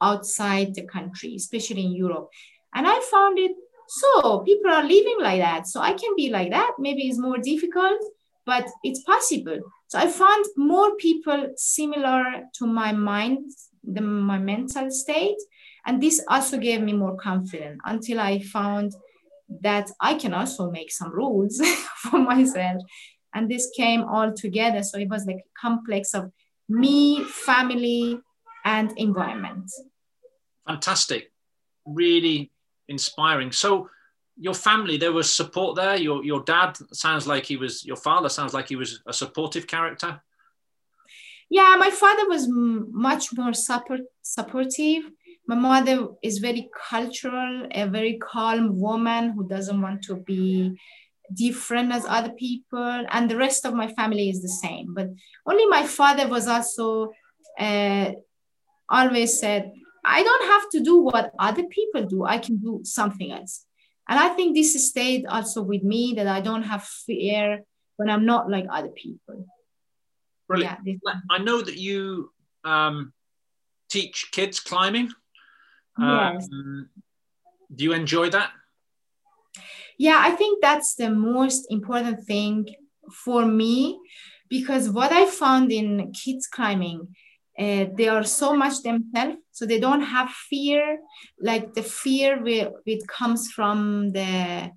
outside the country especially in europe. And i found it so people are living like that. So i can be like that. Maybe it's more difficult but it's possible. So i found more people similar to my mind the, my mental state. And this also gave me more confidence until i found that I can also make some rules for myself. And this came all together. So it was like a complex of me, family, and environment. Fantastic. Really inspiring. So your family, there was support there. Your your dad sounds like he was your father sounds like he was a supportive character. Yeah, my father was much more support, supportive. My mother is very cultural, a very calm woman who doesn't want to be different as other people and the rest of my family is the same but only my father was also uh, always said i don't have to do what other people do i can do something else and i think this stayed also with me that i don't have fear when i'm not like other people Brilliant. Yeah, I know that you um, teach kids climbing. Yes. Um, do you enjoy that? Yeah, I think that's the most important thing for me because what I found in kids climbing, uh, they are so much themselves, so they don't have fear. Like the fear it comes from the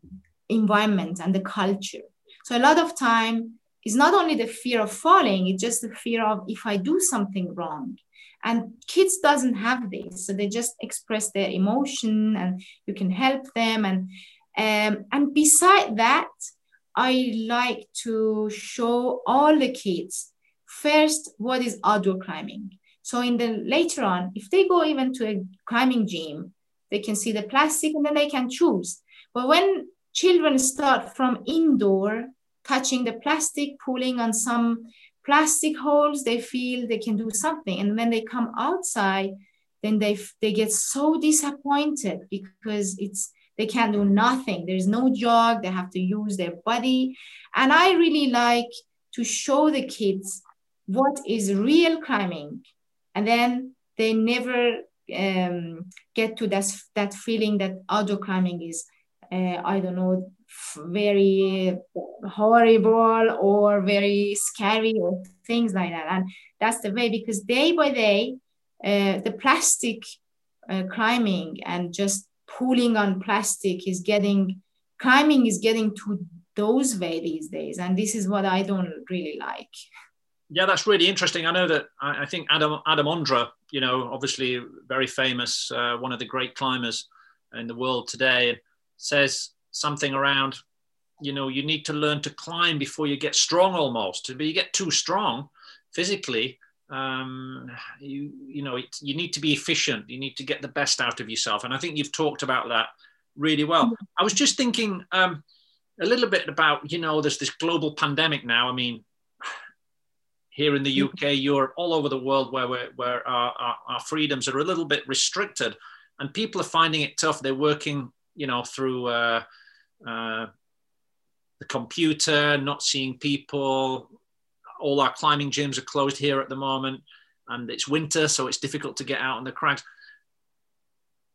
environment and the culture. So a lot of time it's not only the fear of falling it's just the fear of if i do something wrong and kids doesn't have this so they just express their emotion and you can help them and um, and beside that i like to show all the kids first what is outdoor climbing so in the later on if they go even to a climbing gym they can see the plastic and then they can choose but when children start from indoor touching the plastic, pulling on some plastic holes, they feel they can do something. And when they come outside, then they they get so disappointed because it's they can't do nothing. There's no jog. They have to use their body. And I really like to show the kids what is real climbing. And then they never um, get to that, that feeling that outdoor climbing is, uh, I don't know, very horrible or very scary or things like that. And that's the way because day by day, uh, the plastic uh, climbing and just pulling on plastic is getting climbing is getting to those way these days. And this is what i don't really like. Yeah that's really interesting. I know that i, I think adam adam ondra you know obviously very famous uh, one of the great climbers in the world today says something around you know you need to learn to climb before you get strong almost. But you get too strong physically um, you you know it, you need to be efficient. You need to get the best out of yourself. And i think you've talked about that really well. I was just thinking um, a little bit about you know there's this global pandemic now. I mean here in the uk europe all over the world where we're, where our, our, our freedoms are a little bit restricted and people are finding it tough. They're working you know through uh, uh, the computer, not seeing people. All our climbing gyms are closed here at the moment, and it's winter, so it's difficult to get out on the crags.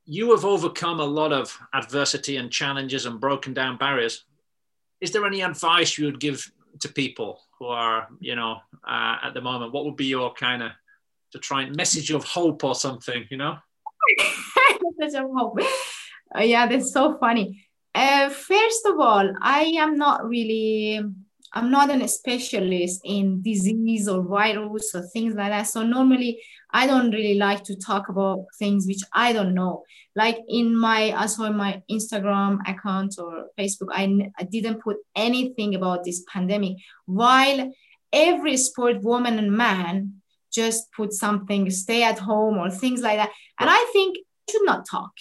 You have overcome a lot of adversity and challenges and broken down barriers. Is there any advice you would give to people who are, you know, uh, at the moment? What would be your kind of to try and message of hope or something, you know? message of hope. Uh, yeah, that's so funny. Uh, first of all, I am not really, I'm not a specialist in disease or virus or things like that. So normally I don't really like to talk about things which I don't know. Like in my, also in my Instagram account or Facebook, I, I didn't put anything about this pandemic while every sport woman and man just put something, stay at home or things like that. And I think should not talk.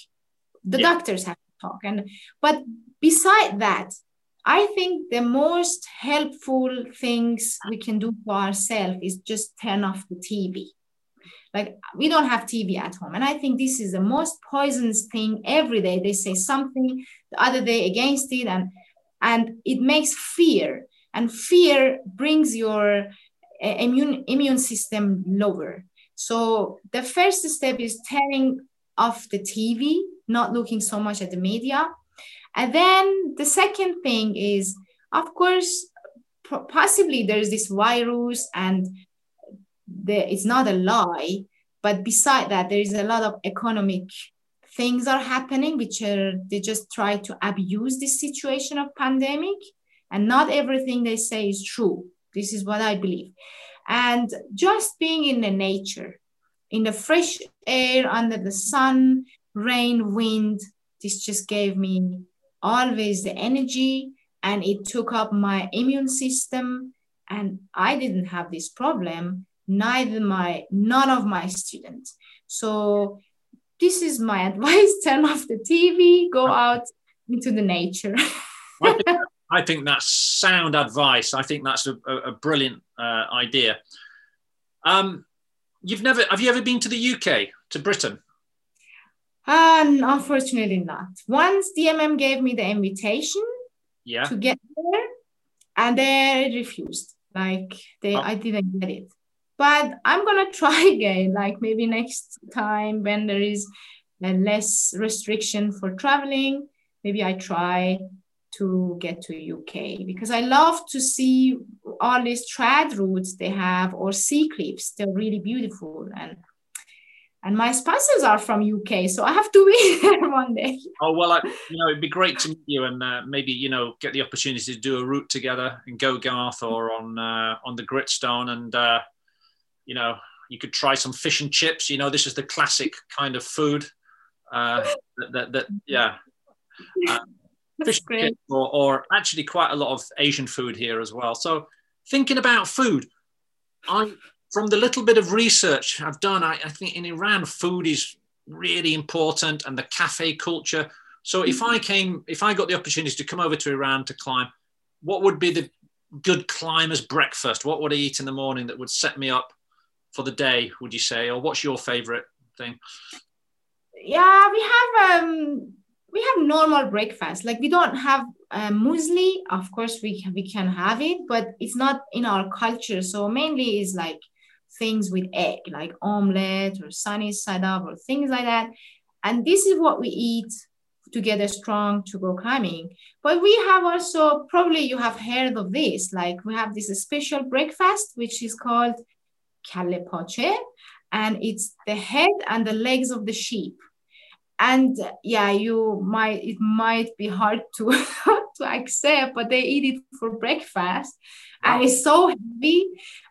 The yeah. doctors have to talk and but beside that i think the most helpful things we can do for ourselves is just turn off the tv like we don't have tv at home and i think this is the most poisonous thing every day they say something the other day against it and and it makes fear and fear brings your uh, immune immune system lower so the first step is turning off the tv not looking so much at the media. And then the second thing is, of course, possibly there's this virus and the, it's not a lie, but beside that, there is a lot of economic things are happening which are they just try to abuse this situation of pandemic. And not everything they say is true. This is what i believe. And just being in the nature in the fresh air under the sun rain wind this just gave me always the energy and it took up my immune system and i didn't have this problem neither my none of my students. So this is my advice. Turn off the tv go out into the nature. I, think, that's sound advice i think that's a, a brilliant uh, idea. Um, you've never have you ever been to the uk to britain um, unfortunately not. Once dmm gave me the invitation yeah. to get there and they refused. Like they oh. i didn't get it. But i'm gonna try again. Like maybe next time when there is less restriction for traveling maybe i try to get to uk because i love to see all these trad routes they have or sea cliffs. They're really beautiful and and my sponsors are from UK, so I have to be there one day. Oh well, I, you know, it'd be great to meet you and uh, maybe you know get the opportunity to do a route together in Gogarth or on uh, on the Gritstone, and uh, you know you could try some fish and chips. You know, this is the classic kind of food. Uh, that, that, that, yeah. Uh, fish and chips or, or actually quite a lot of Asian food here as well. So thinking about food, I from the little bit of research I've done, I, I, think in Iran, food is really important and the cafe culture. So if I came, if I got the opportunity to come over to Iran to climb, what would be the good climber's breakfast? What would I eat in the morning that would set me up for the day, would you say? Or what's your favorite thing? Yeah, we have um we have normal breakfast. Like we don't have uh, muesli. Of course, we can, we can have it, but it's not in our culture. So mainly is like things with egg, like omelette or sunny side up or things like that. And this is what we eat to get a strong to go climbing. But we have also, probably you have heard of this, like we have this special breakfast, which is called kalle pache, and it's the head and the legs of the sheep. And yeah, you might, it might be hard to, to accept, but they eat it for breakfast. And it's so heavy.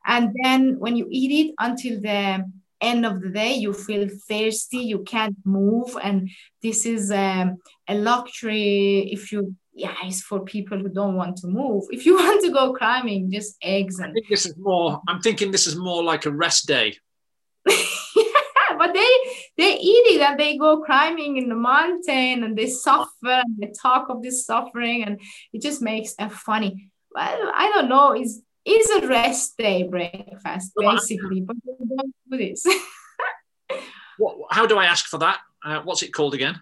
And then when you eat it until the end of the day you feel thirsty you can't move. And this is um, a luxury if you yeah it's for people who don't want to move. If you want to go climbing just eggs and I think this is more i'm thinking this is more like a rest day they eat it and they go climbing in the mountain and they suffer and they talk of this suffering and it just makes it funny well, I don't know, is is a rest day breakfast basically, but we don't do this. what, how do I ask for that? Uh, what's it called again?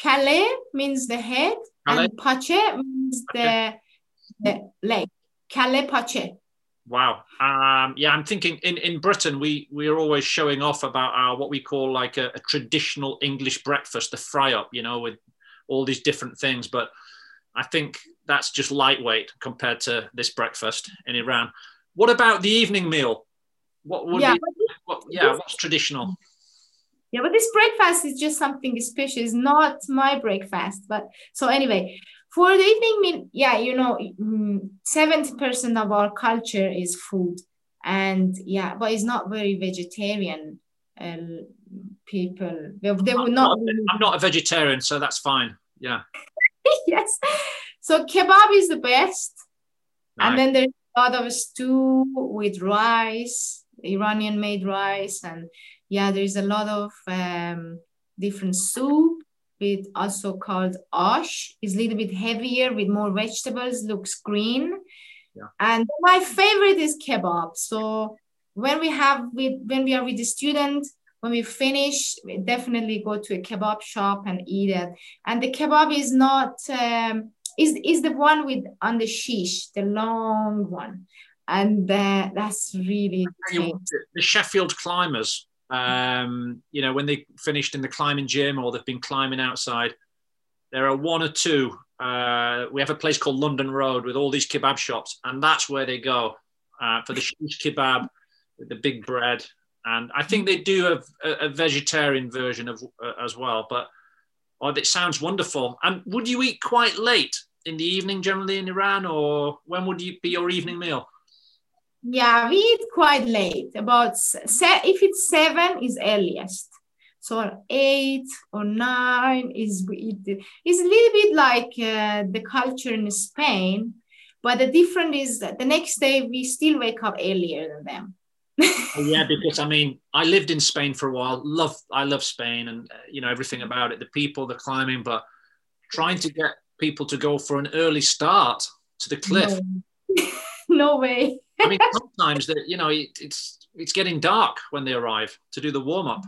Kalle means the head, and pache means the, the leg. Kalle pache. Wow. Um, yeah, I'm thinking in, in Britain, we, we are always showing off about our what we call like a, a traditional English breakfast, the fry up, you know, with all these different things. But I think that's just lightweight compared to this breakfast in Iran. What about the evening meal? What would yeah, be, what, yeah, what's traditional? Yeah, but this breakfast is just something special. It's not my breakfast. But so anyway, for the evening meal, yeah, you know, mm, seventy percent of our culture is food, and yeah, but it's not very vegetarian. Uh, people they, they would not. not I'm not a vegetarian, so that's fine. Yeah. yes. So kebab is the best. Nice. And then there's a lot of stew with rice, Iranian made rice. And yeah, there's a lot of um, different soup with also called ash. It's a little bit heavier with more vegetables, looks green. Yeah. And my favorite is kebab. So when we have with when we are with the student, when we finish, we definitely go to a kebab shop and eat it. And the kebab is not um, is is the one with on the shish, the long one, and uh, that's really the Sheffield climbers. Um, you know, when they finished in the climbing gym or they've been climbing outside, there are one or two. Uh, we have a place called London Road with all these kebab shops, and that's where they go uh, for the shish kebab with the big bread and I think they do a, a vegetarian version of uh, as well. But oh, it sounds wonderful. And would you eat quite late in the evening generally in Iran, or when would you be your evening meal? Yeah, we eat quite late. About se- if it's seven is earliest. So eight or nine is it is a little bit like uh, the culture in Spain, but the difference is that the next day we still wake up earlier than them. Oh, yeah, because I mean, I lived in Spain for a while. Love, I love Spain, and uh, you know everything about it—the people, the climbing. But trying to get people to go for an early start to the cliff. No, no way. I mean, sometimes that you know it, it's it's getting dark when they arrive to do the warm up.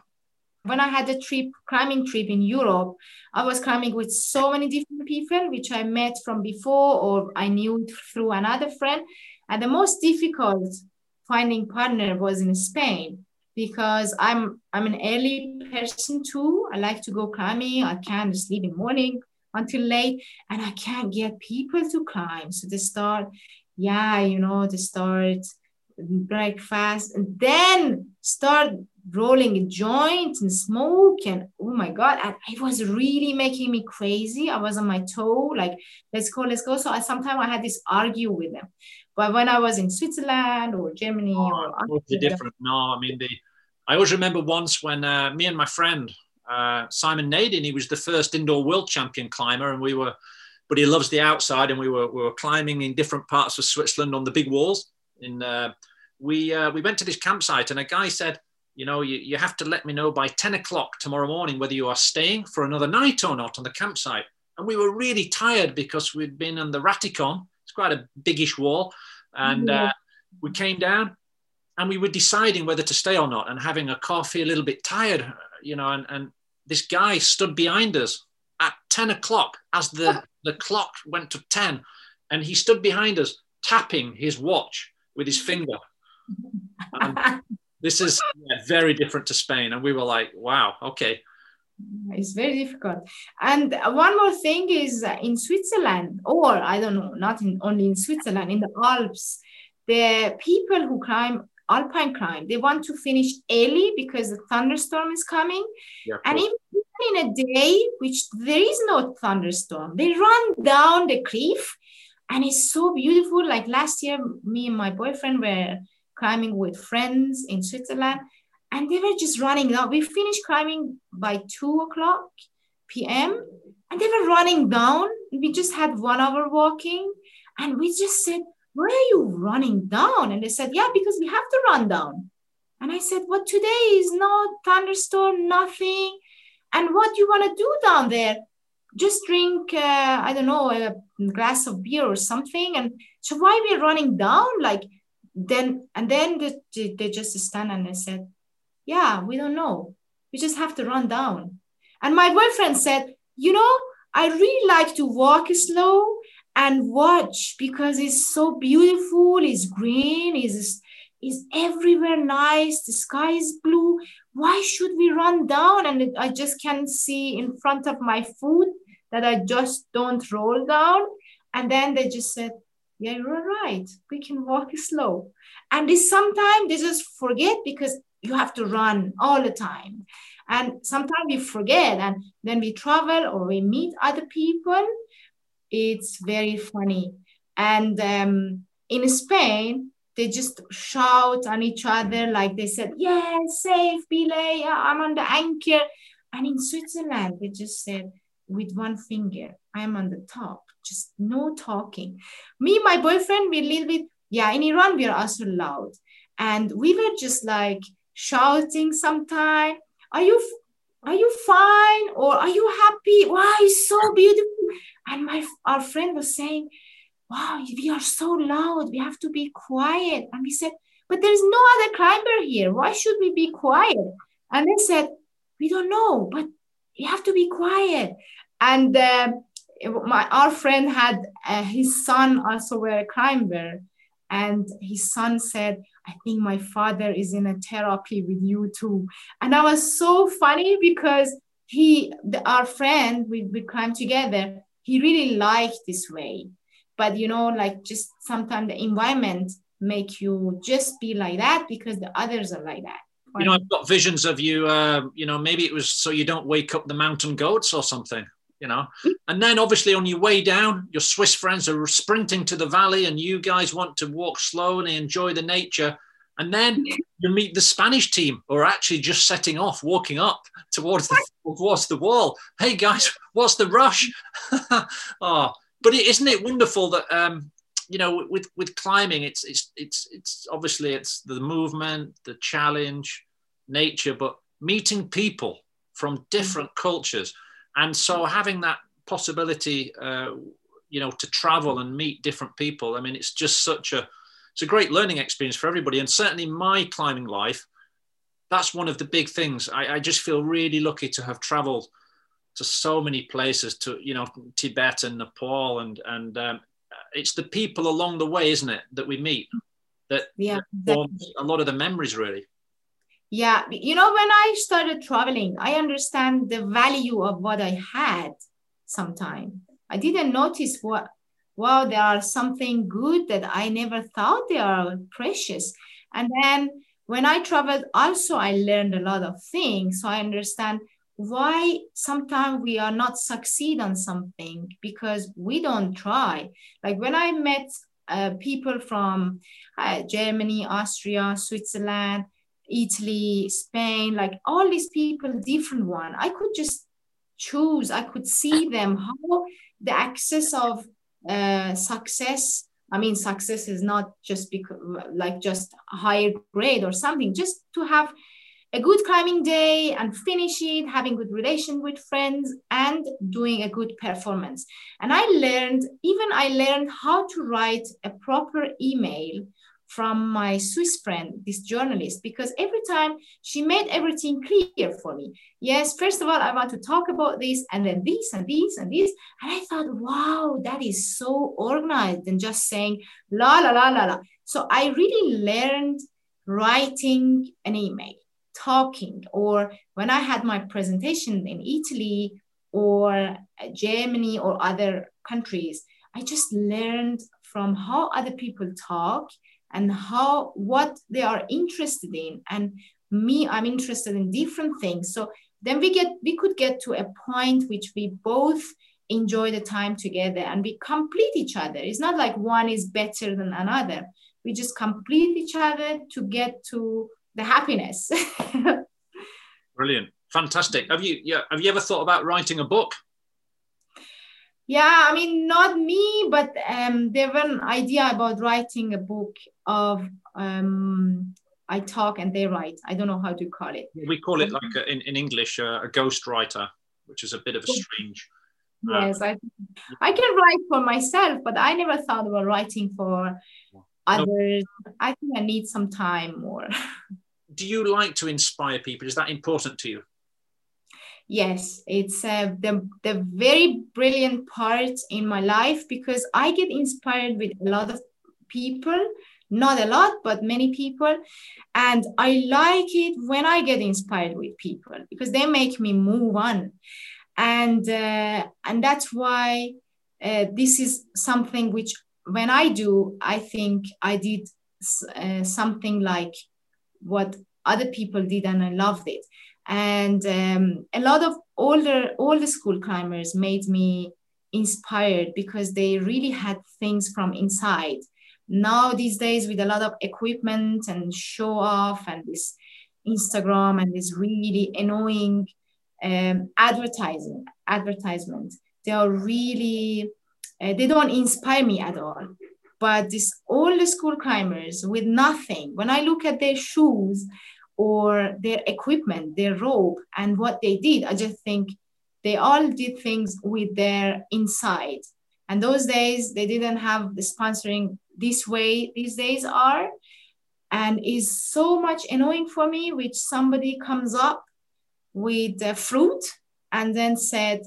When I had a trip, climbing trip in Europe, I was climbing with so many different people, which I met from before or I knew through another friend. And the most difficult finding partner was in Spain because I'm I'm an early person too. I like to go climbing. I can't sleep in morning until late, and I can't get people to climb. So they start, yeah, you know, they start breakfast and then start rolling a joint and smoke and oh my god and it was really making me crazy i was on my toe like let's go let's go so I, sometimes i had this argue with them but when I was in Switzerland or Germany oh, or totally different. No, I mean the. I always remember once when uh, me and my friend uh, Simon Nadin, he was the first indoor world champion climber, and we were, but he loves the outside, and we were we were climbing in different parts of Switzerland on the big walls. In uh, we uh, we went to this campsite, and a guy said, you know, you, you have to let me know by 10 o'clock tomorrow morning whether you are staying for another night or not on the campsite. And we were really tired because we'd been on the Ratikon. It's quite a biggish wall. And uh, we came down and we were deciding whether to stay or not and having a coffee, a little bit tired, you know, and, and this guy stood behind us at 10 o'clock as the, the clock went to 10 and he stood behind us tapping his watch with his finger. And this is yeah, very different to Spain. And we were like, wow, okay. It's very difficult. And one more thing is in Switzerland, or I don't know, not in, only in Switzerland, in the Alps, the people who climb alpine climb, they want to finish early because the thunderstorm is coming. Yeah, and even in a day which there is no thunderstorm, they run down the cliff and it's so beautiful. Like last year, me and my boyfriend were climbing with friends in Switzerland and they were just running down. We finished climbing by two o'clock p.m. and they were running down. We just had one hour walking, and we just said, "Where are you running down?" And they said, "Yeah, because we have to run down." And I said, "What today is no thunderstorm, nothing. And what you want to do down there? Just drink, uh, I don't know, a glass of beer or something." And so why we are running down? Like then, and then they, they just stand and they said, yeah, we don't know. We just have to run down. And my boyfriend said, You know, I really like to walk slow and watch because it's so beautiful, it's green, it's, it's everywhere nice, the sky is blue. Why should we run down? And I just can see in front of my foot that I just don't roll down. And then they just said, Yeah, you're right. We can walk slow. And this sometimes they just forget because you have to run all the time and sometimes we forget and then we travel or we meet other people it's very funny and um, in spain they just shout on each other like they said yeah safe belay i'm on the anchor. And in switzerland they just said with one finger i'm on the top just no talking. Me my boyfriend we a little bit yeah in iran we are also loud. And we were just like shouting sometime are you are you fine? Or are you happy? Wow it's so beautiful? And my our friend was saying wow we are so loud. We have to be quiet. And we said but there's no other climber here. Why should we be quiet? And they said we don't know but you have to be quiet. And uh, my our friend had uh, his son also were a climber. And his son said I think my father is in a therapy with you too. And that was so funny because he, the, our friend, we, we climbed together, he really liked this way. But, you know, like just sometimes the environment make you just be like that because the others are like that. you know, I've got visions of you. Uh, you know, maybe it was so you don't wake up the mountain goats or something. You know, and then obviously on your way down, your Swiss friends are sprinting to the valley, and you guys want to walk slowly, and enjoy the nature, and then you meet the Spanish team, who are actually just setting off, walking up towards the towards the wall. Hey guys, what's the rush? oh, but is not it wonderful that um, you know with with climbing, it's it's it's it's obviously it's the movement, the challenge, nature, but meeting people from different cultures, and so having that possibility, uh, you know, to travel and meet different people. I mean, it's just such a it's a great learning experience for everybody, and certainly my climbing life. That's one of the big things. I, I just feel really lucky to have travelled to so many places, to you know Tibet and Nepal, and and um, it's the people along the way, isn't it, that we meet that, yeah, a lot of the memories, really. Yeah, you know, when I started traveling, I understand the value of what I had. Sometime I didn't notice what wow, there are something good that I never thought they are precious. And then when I traveled, also I learned a lot of things. So I understand why sometimes we are not succeed on something because we don't try. Like when I met uh, people from uh, Germany, Austria, Switzerland, Italy, Spain, like all these people, different one. I could just choose. I could see them how the access of uh, success. I mean, success is not just because like just higher grade or something. Just to have a good climbing day and finish it, having good relation with friends and doing a good performance. And I learned, even I learned how to write a proper email from my Swiss friend, this journalist, because every time she made everything clear for me. Yes, first of all, I want to talk about this, and then this, and this, and this. And I thought, wow, that is so organized than just saying la, la, la, la, la. So I really learned writing an email, talking, or when I had my presentation in Italy or Germany or other countries, I just learned from how other people talk and how what they are interested in. And me i'm interested in different things. So then we get we could get to a point which we both enjoy the time together and we complete each other. It's not like one is better than another. We just complete each other to get to the happiness. Brilliant. Fantastic. Have you yeah have you ever thought about writing a book? Yeah i mean not me but um, there was an idea about writing a book of um, i talk and they write. I don't know how to call it. We call it like a, in, in english uh, a ghost writer which is a bit of a strange uh, yes I, I can write for myself but i never thought about writing for others no. i think i need some time more do you like to inspire people? Is that important to you? Yes it's uh, the, the very brilliant part in my life because i get inspired with a lot of people not a lot but many people and i like it when i get inspired with people because they make me move on. And uh, and that's why uh, this is something which when i do i think i did uh, something like what other people did and i loved it. And um, a lot of older older school climbers made me inspired because they really had things from inside. Now these days with a lot of equipment and show off and this instagram and this really annoying um, advertising advertisement they are really uh, they don't inspire me at all. But these older school climbers with nothing when i look at their shoes or their equipment, their rope, and what they did. I just think they all did things with their inside. And those days they didn't have the sponsoring this way these days are. And is so much annoying for me, which somebody comes up with the fruit and then said,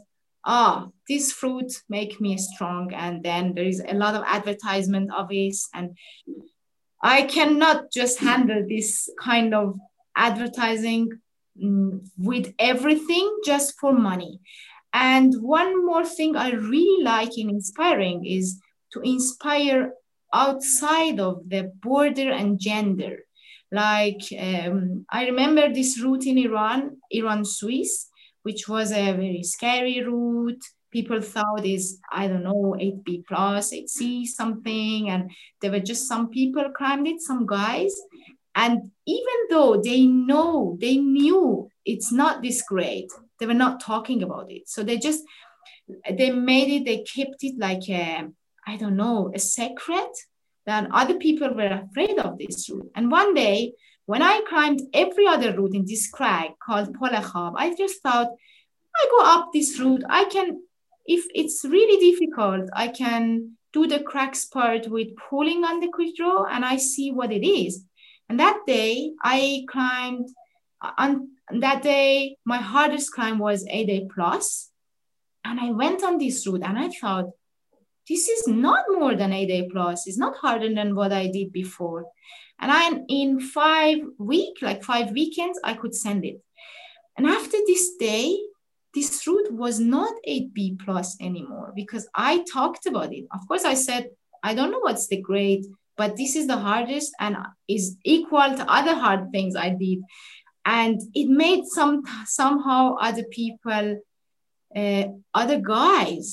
ah, oh, this fruit make me strong. And then there is a lot of advertisement of it. And I cannot just handle this kind of advertising mm, with everything just for money. And one more thing I really like in inspiring is to inspire outside of the border and gender. Like um, I remember this route in Iran, Iran Swiss, which was a very scary route. People thought is I don't know 8B plus, 8C something, and there were just some people climbed it, some guys, and even though they know they knew it's not this great, they were not talking about it. So they just they made it, they kept it like a I don't know a secret that other people were afraid of this route. And one day, when I climbed every other route in this crag called Polachab, I just thought, I go up this route. I can, if it's really difficult, I can do the cracks part with pulling on the quick draw and I see what it is. And that day, I climbed, on that day, my hardest climb was 8A plus, And I went on this route and I thought, this is not more than 8A plus. It's not harder than what I did before. And I, in five week, like five weekends, I could send it. And after this day, this route was not 8B plus anymore because I talked about it. Of course, I said, I don't know what's the grade, but this is the hardest and is equal to other hard things I did. And it made some somehow other people, uh, other guys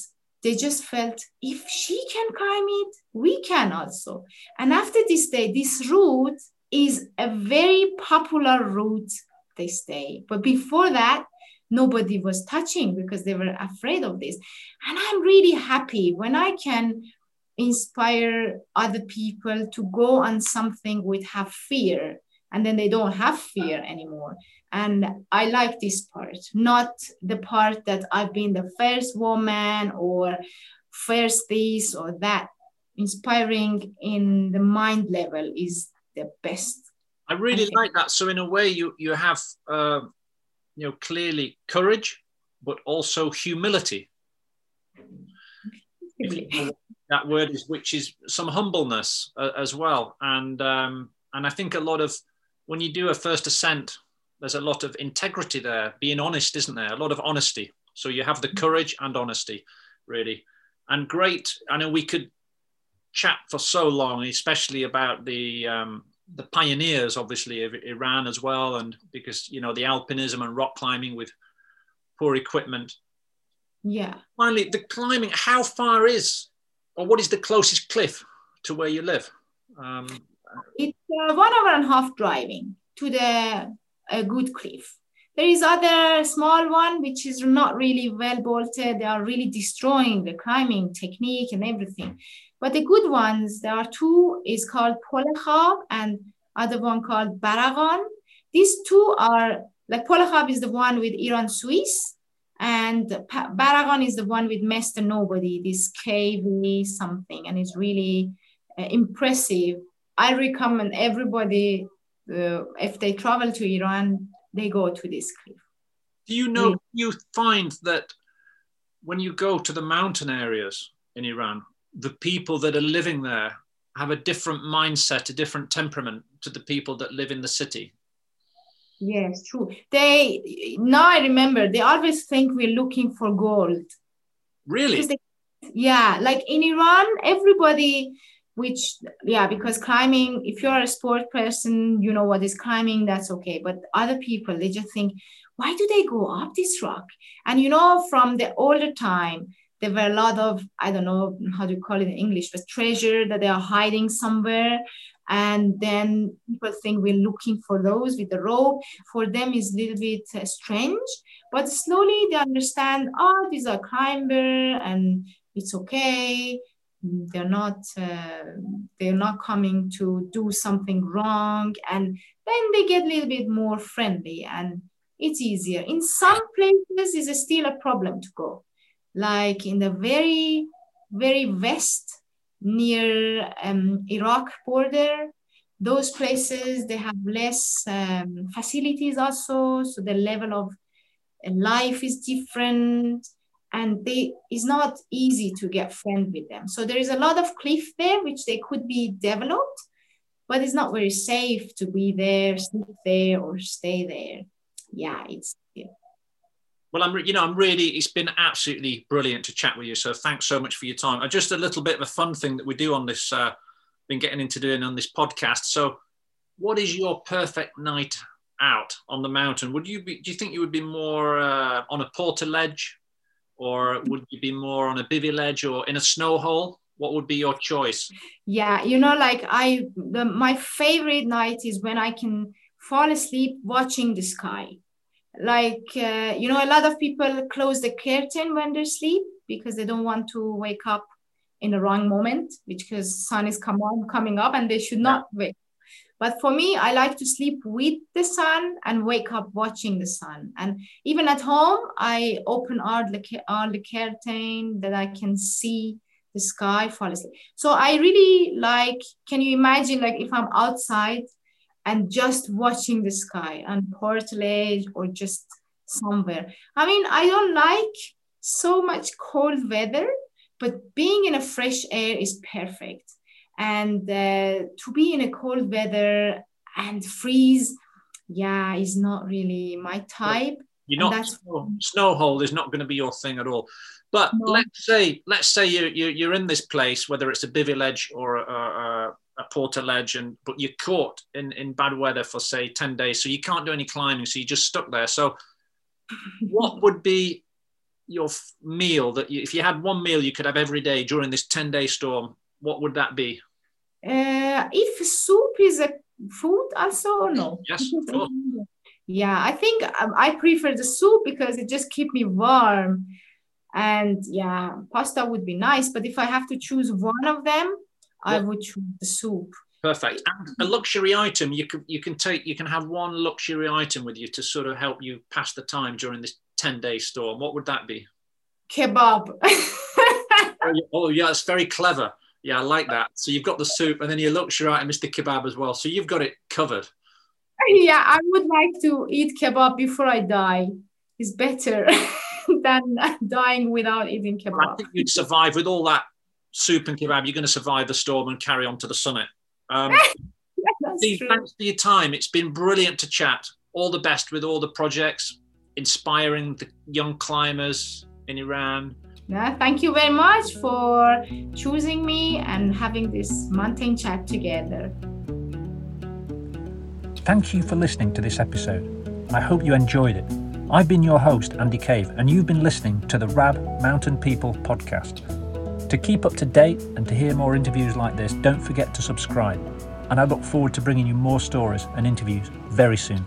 they just felt if she can climb it, we can also. And after this day, this route is a very popular route, they say. But before that, nobody was touching because they were afraid of this. And I'm really happy when I can inspire other people to go on something with have fear and then they don't have fear anymore and I like this part, not the part that I've been the first woman or first this or that. Inspiring in the mind level is the best. I really I like that. So in a way, you you have uh, you know clearly courage, but also humility. That word is which is some humbleness uh, as well, and um, and I think a lot of when you do a first ascent there's a lot of integrity there, being honest, isn't there? A lot of honesty. So you have the courage and honesty, really. And great. I know we could chat for so long, especially about the um, the pioneers, obviously, of Iran as well, and because you know the alpinism and rock climbing with poor equipment. Yeah. Finally, the climbing. How far is, or what is the closest cliff to where you live? Um, it's uh, one hour and a half driving to the good cliff. There is other small one which is not really well bolted. They are really destroying the climbing technique and everything. But the good ones, there are two, is called Polachab and other one called Baragon. These two are like Polachab is the one with Iran Swiss, and Baragan is the one with Mr. Nobody, this KV something, and it's really uh, impressive. I recommend everybody uh, if they travel to Iran, they go to this cliff. Do you know, you find that when you go to the mountain areas in Iran, the people that are living there have a different mindset, a different temperament to the people that live in the city? Yes, true. They now I remember they always think we're looking for gold. Really? They, yeah, like in Iran, everybody which yeah because climbing if you're a sport person you know what is climbing that's okay but other people they just think why do they go up this rock and you know from the older time there were a lot of i don't know how to call it in english but treasure that they are hiding somewhere and then people think we're looking for those with the rope. For them is a little bit uh, strange but slowly they understand oh these are climber and it's okay. They're not uh, they're not coming to do something wrong. And then they get a little bit more friendly and it's easier. In some places is still a problem to go. Like in the very very west near um, iraq border. Those places they have less um, facilities also so the level of life is different and they it's not easy to get friends with them. So there is a lot of cliff there which they could be developed but it's not very safe to be there sleep there or stay there. Yeah it's. Well i'm you know i'm really it's been absolutely brilliant to chat with you so thanks so much for your time just a little bit of a fun thing that we do on this uh been getting into doing on this podcast so what is your perfect night out on the mountain? Would you be? Do you think you would be more uh, on a portaledge or would you be more on a bivy ledge, or in a snow hole? What would be your choice? Yeah, you know, like I, the, my favorite night is when I can fall asleep watching the sky. Like, uh, you know, a lot of people close the curtain when they sleep because they don't want to wake up in the wrong moment because sun is come on, coming up and they should not wake but for me, I like to sleep with the sun and wake up watching the sun. And even at home, I open all the, all the curtain that I can see the sky fall asleep. So I really like, can you imagine like if I'm outside and just watching the sky on portaledge or just somewhere. I mean, I don't like so much cold weather, but being in a fresh air is perfect and uh, to be in a cold weather and freeze yeah is not really my type you're not snow, snow hole is not going to be your thing at all but no. let's say let's say you, you you're in this place whether it's a bivy ledge or a, a, a portaledge and but you're caught in in bad weather for say 10 days so you can't do any climbing so you're just stuck there so what would be your meal that you, if you had one meal you could have every day during this 10 day storm what would that be uh, if soup is a food also or no? Yes, Yeah, I think um, I prefer the soup because it just keep me warm. And yeah, pasta would be nice, but if I have to choose one of them, I would choose the soup. Perfect. And a luxury item you can you can take you can have one luxury item with you to sort of help you pass the time during this 10 day storm. What would that be? Kebab. oh yeah, oh, it's very clever. Yeah, I like that. So you've got the soup, and then you look sure at Mr. Kebab as well. So you've got it covered. Yeah, I would like to eat kebab before I die. It's better than dying without eating kebab. I think you'd survive with all that soup and kebab. You're going to survive the storm and carry on to the summit. Um, yeah, Steve, true. thanks for your time. It's been brilliant to chat. All the best with all the projects, inspiring the young climbers in Iran yeah, thank you very much for choosing me and having this mountain chat together. Thank you for listening to this episode. I hope you enjoyed it. I've been your host, Andy Cave, and you've been listening to the Rab Mountain People podcast. To keep up to date and to hear more interviews like this, don't forget to subscribe. And I look forward to bringing you more stories and interviews very soon.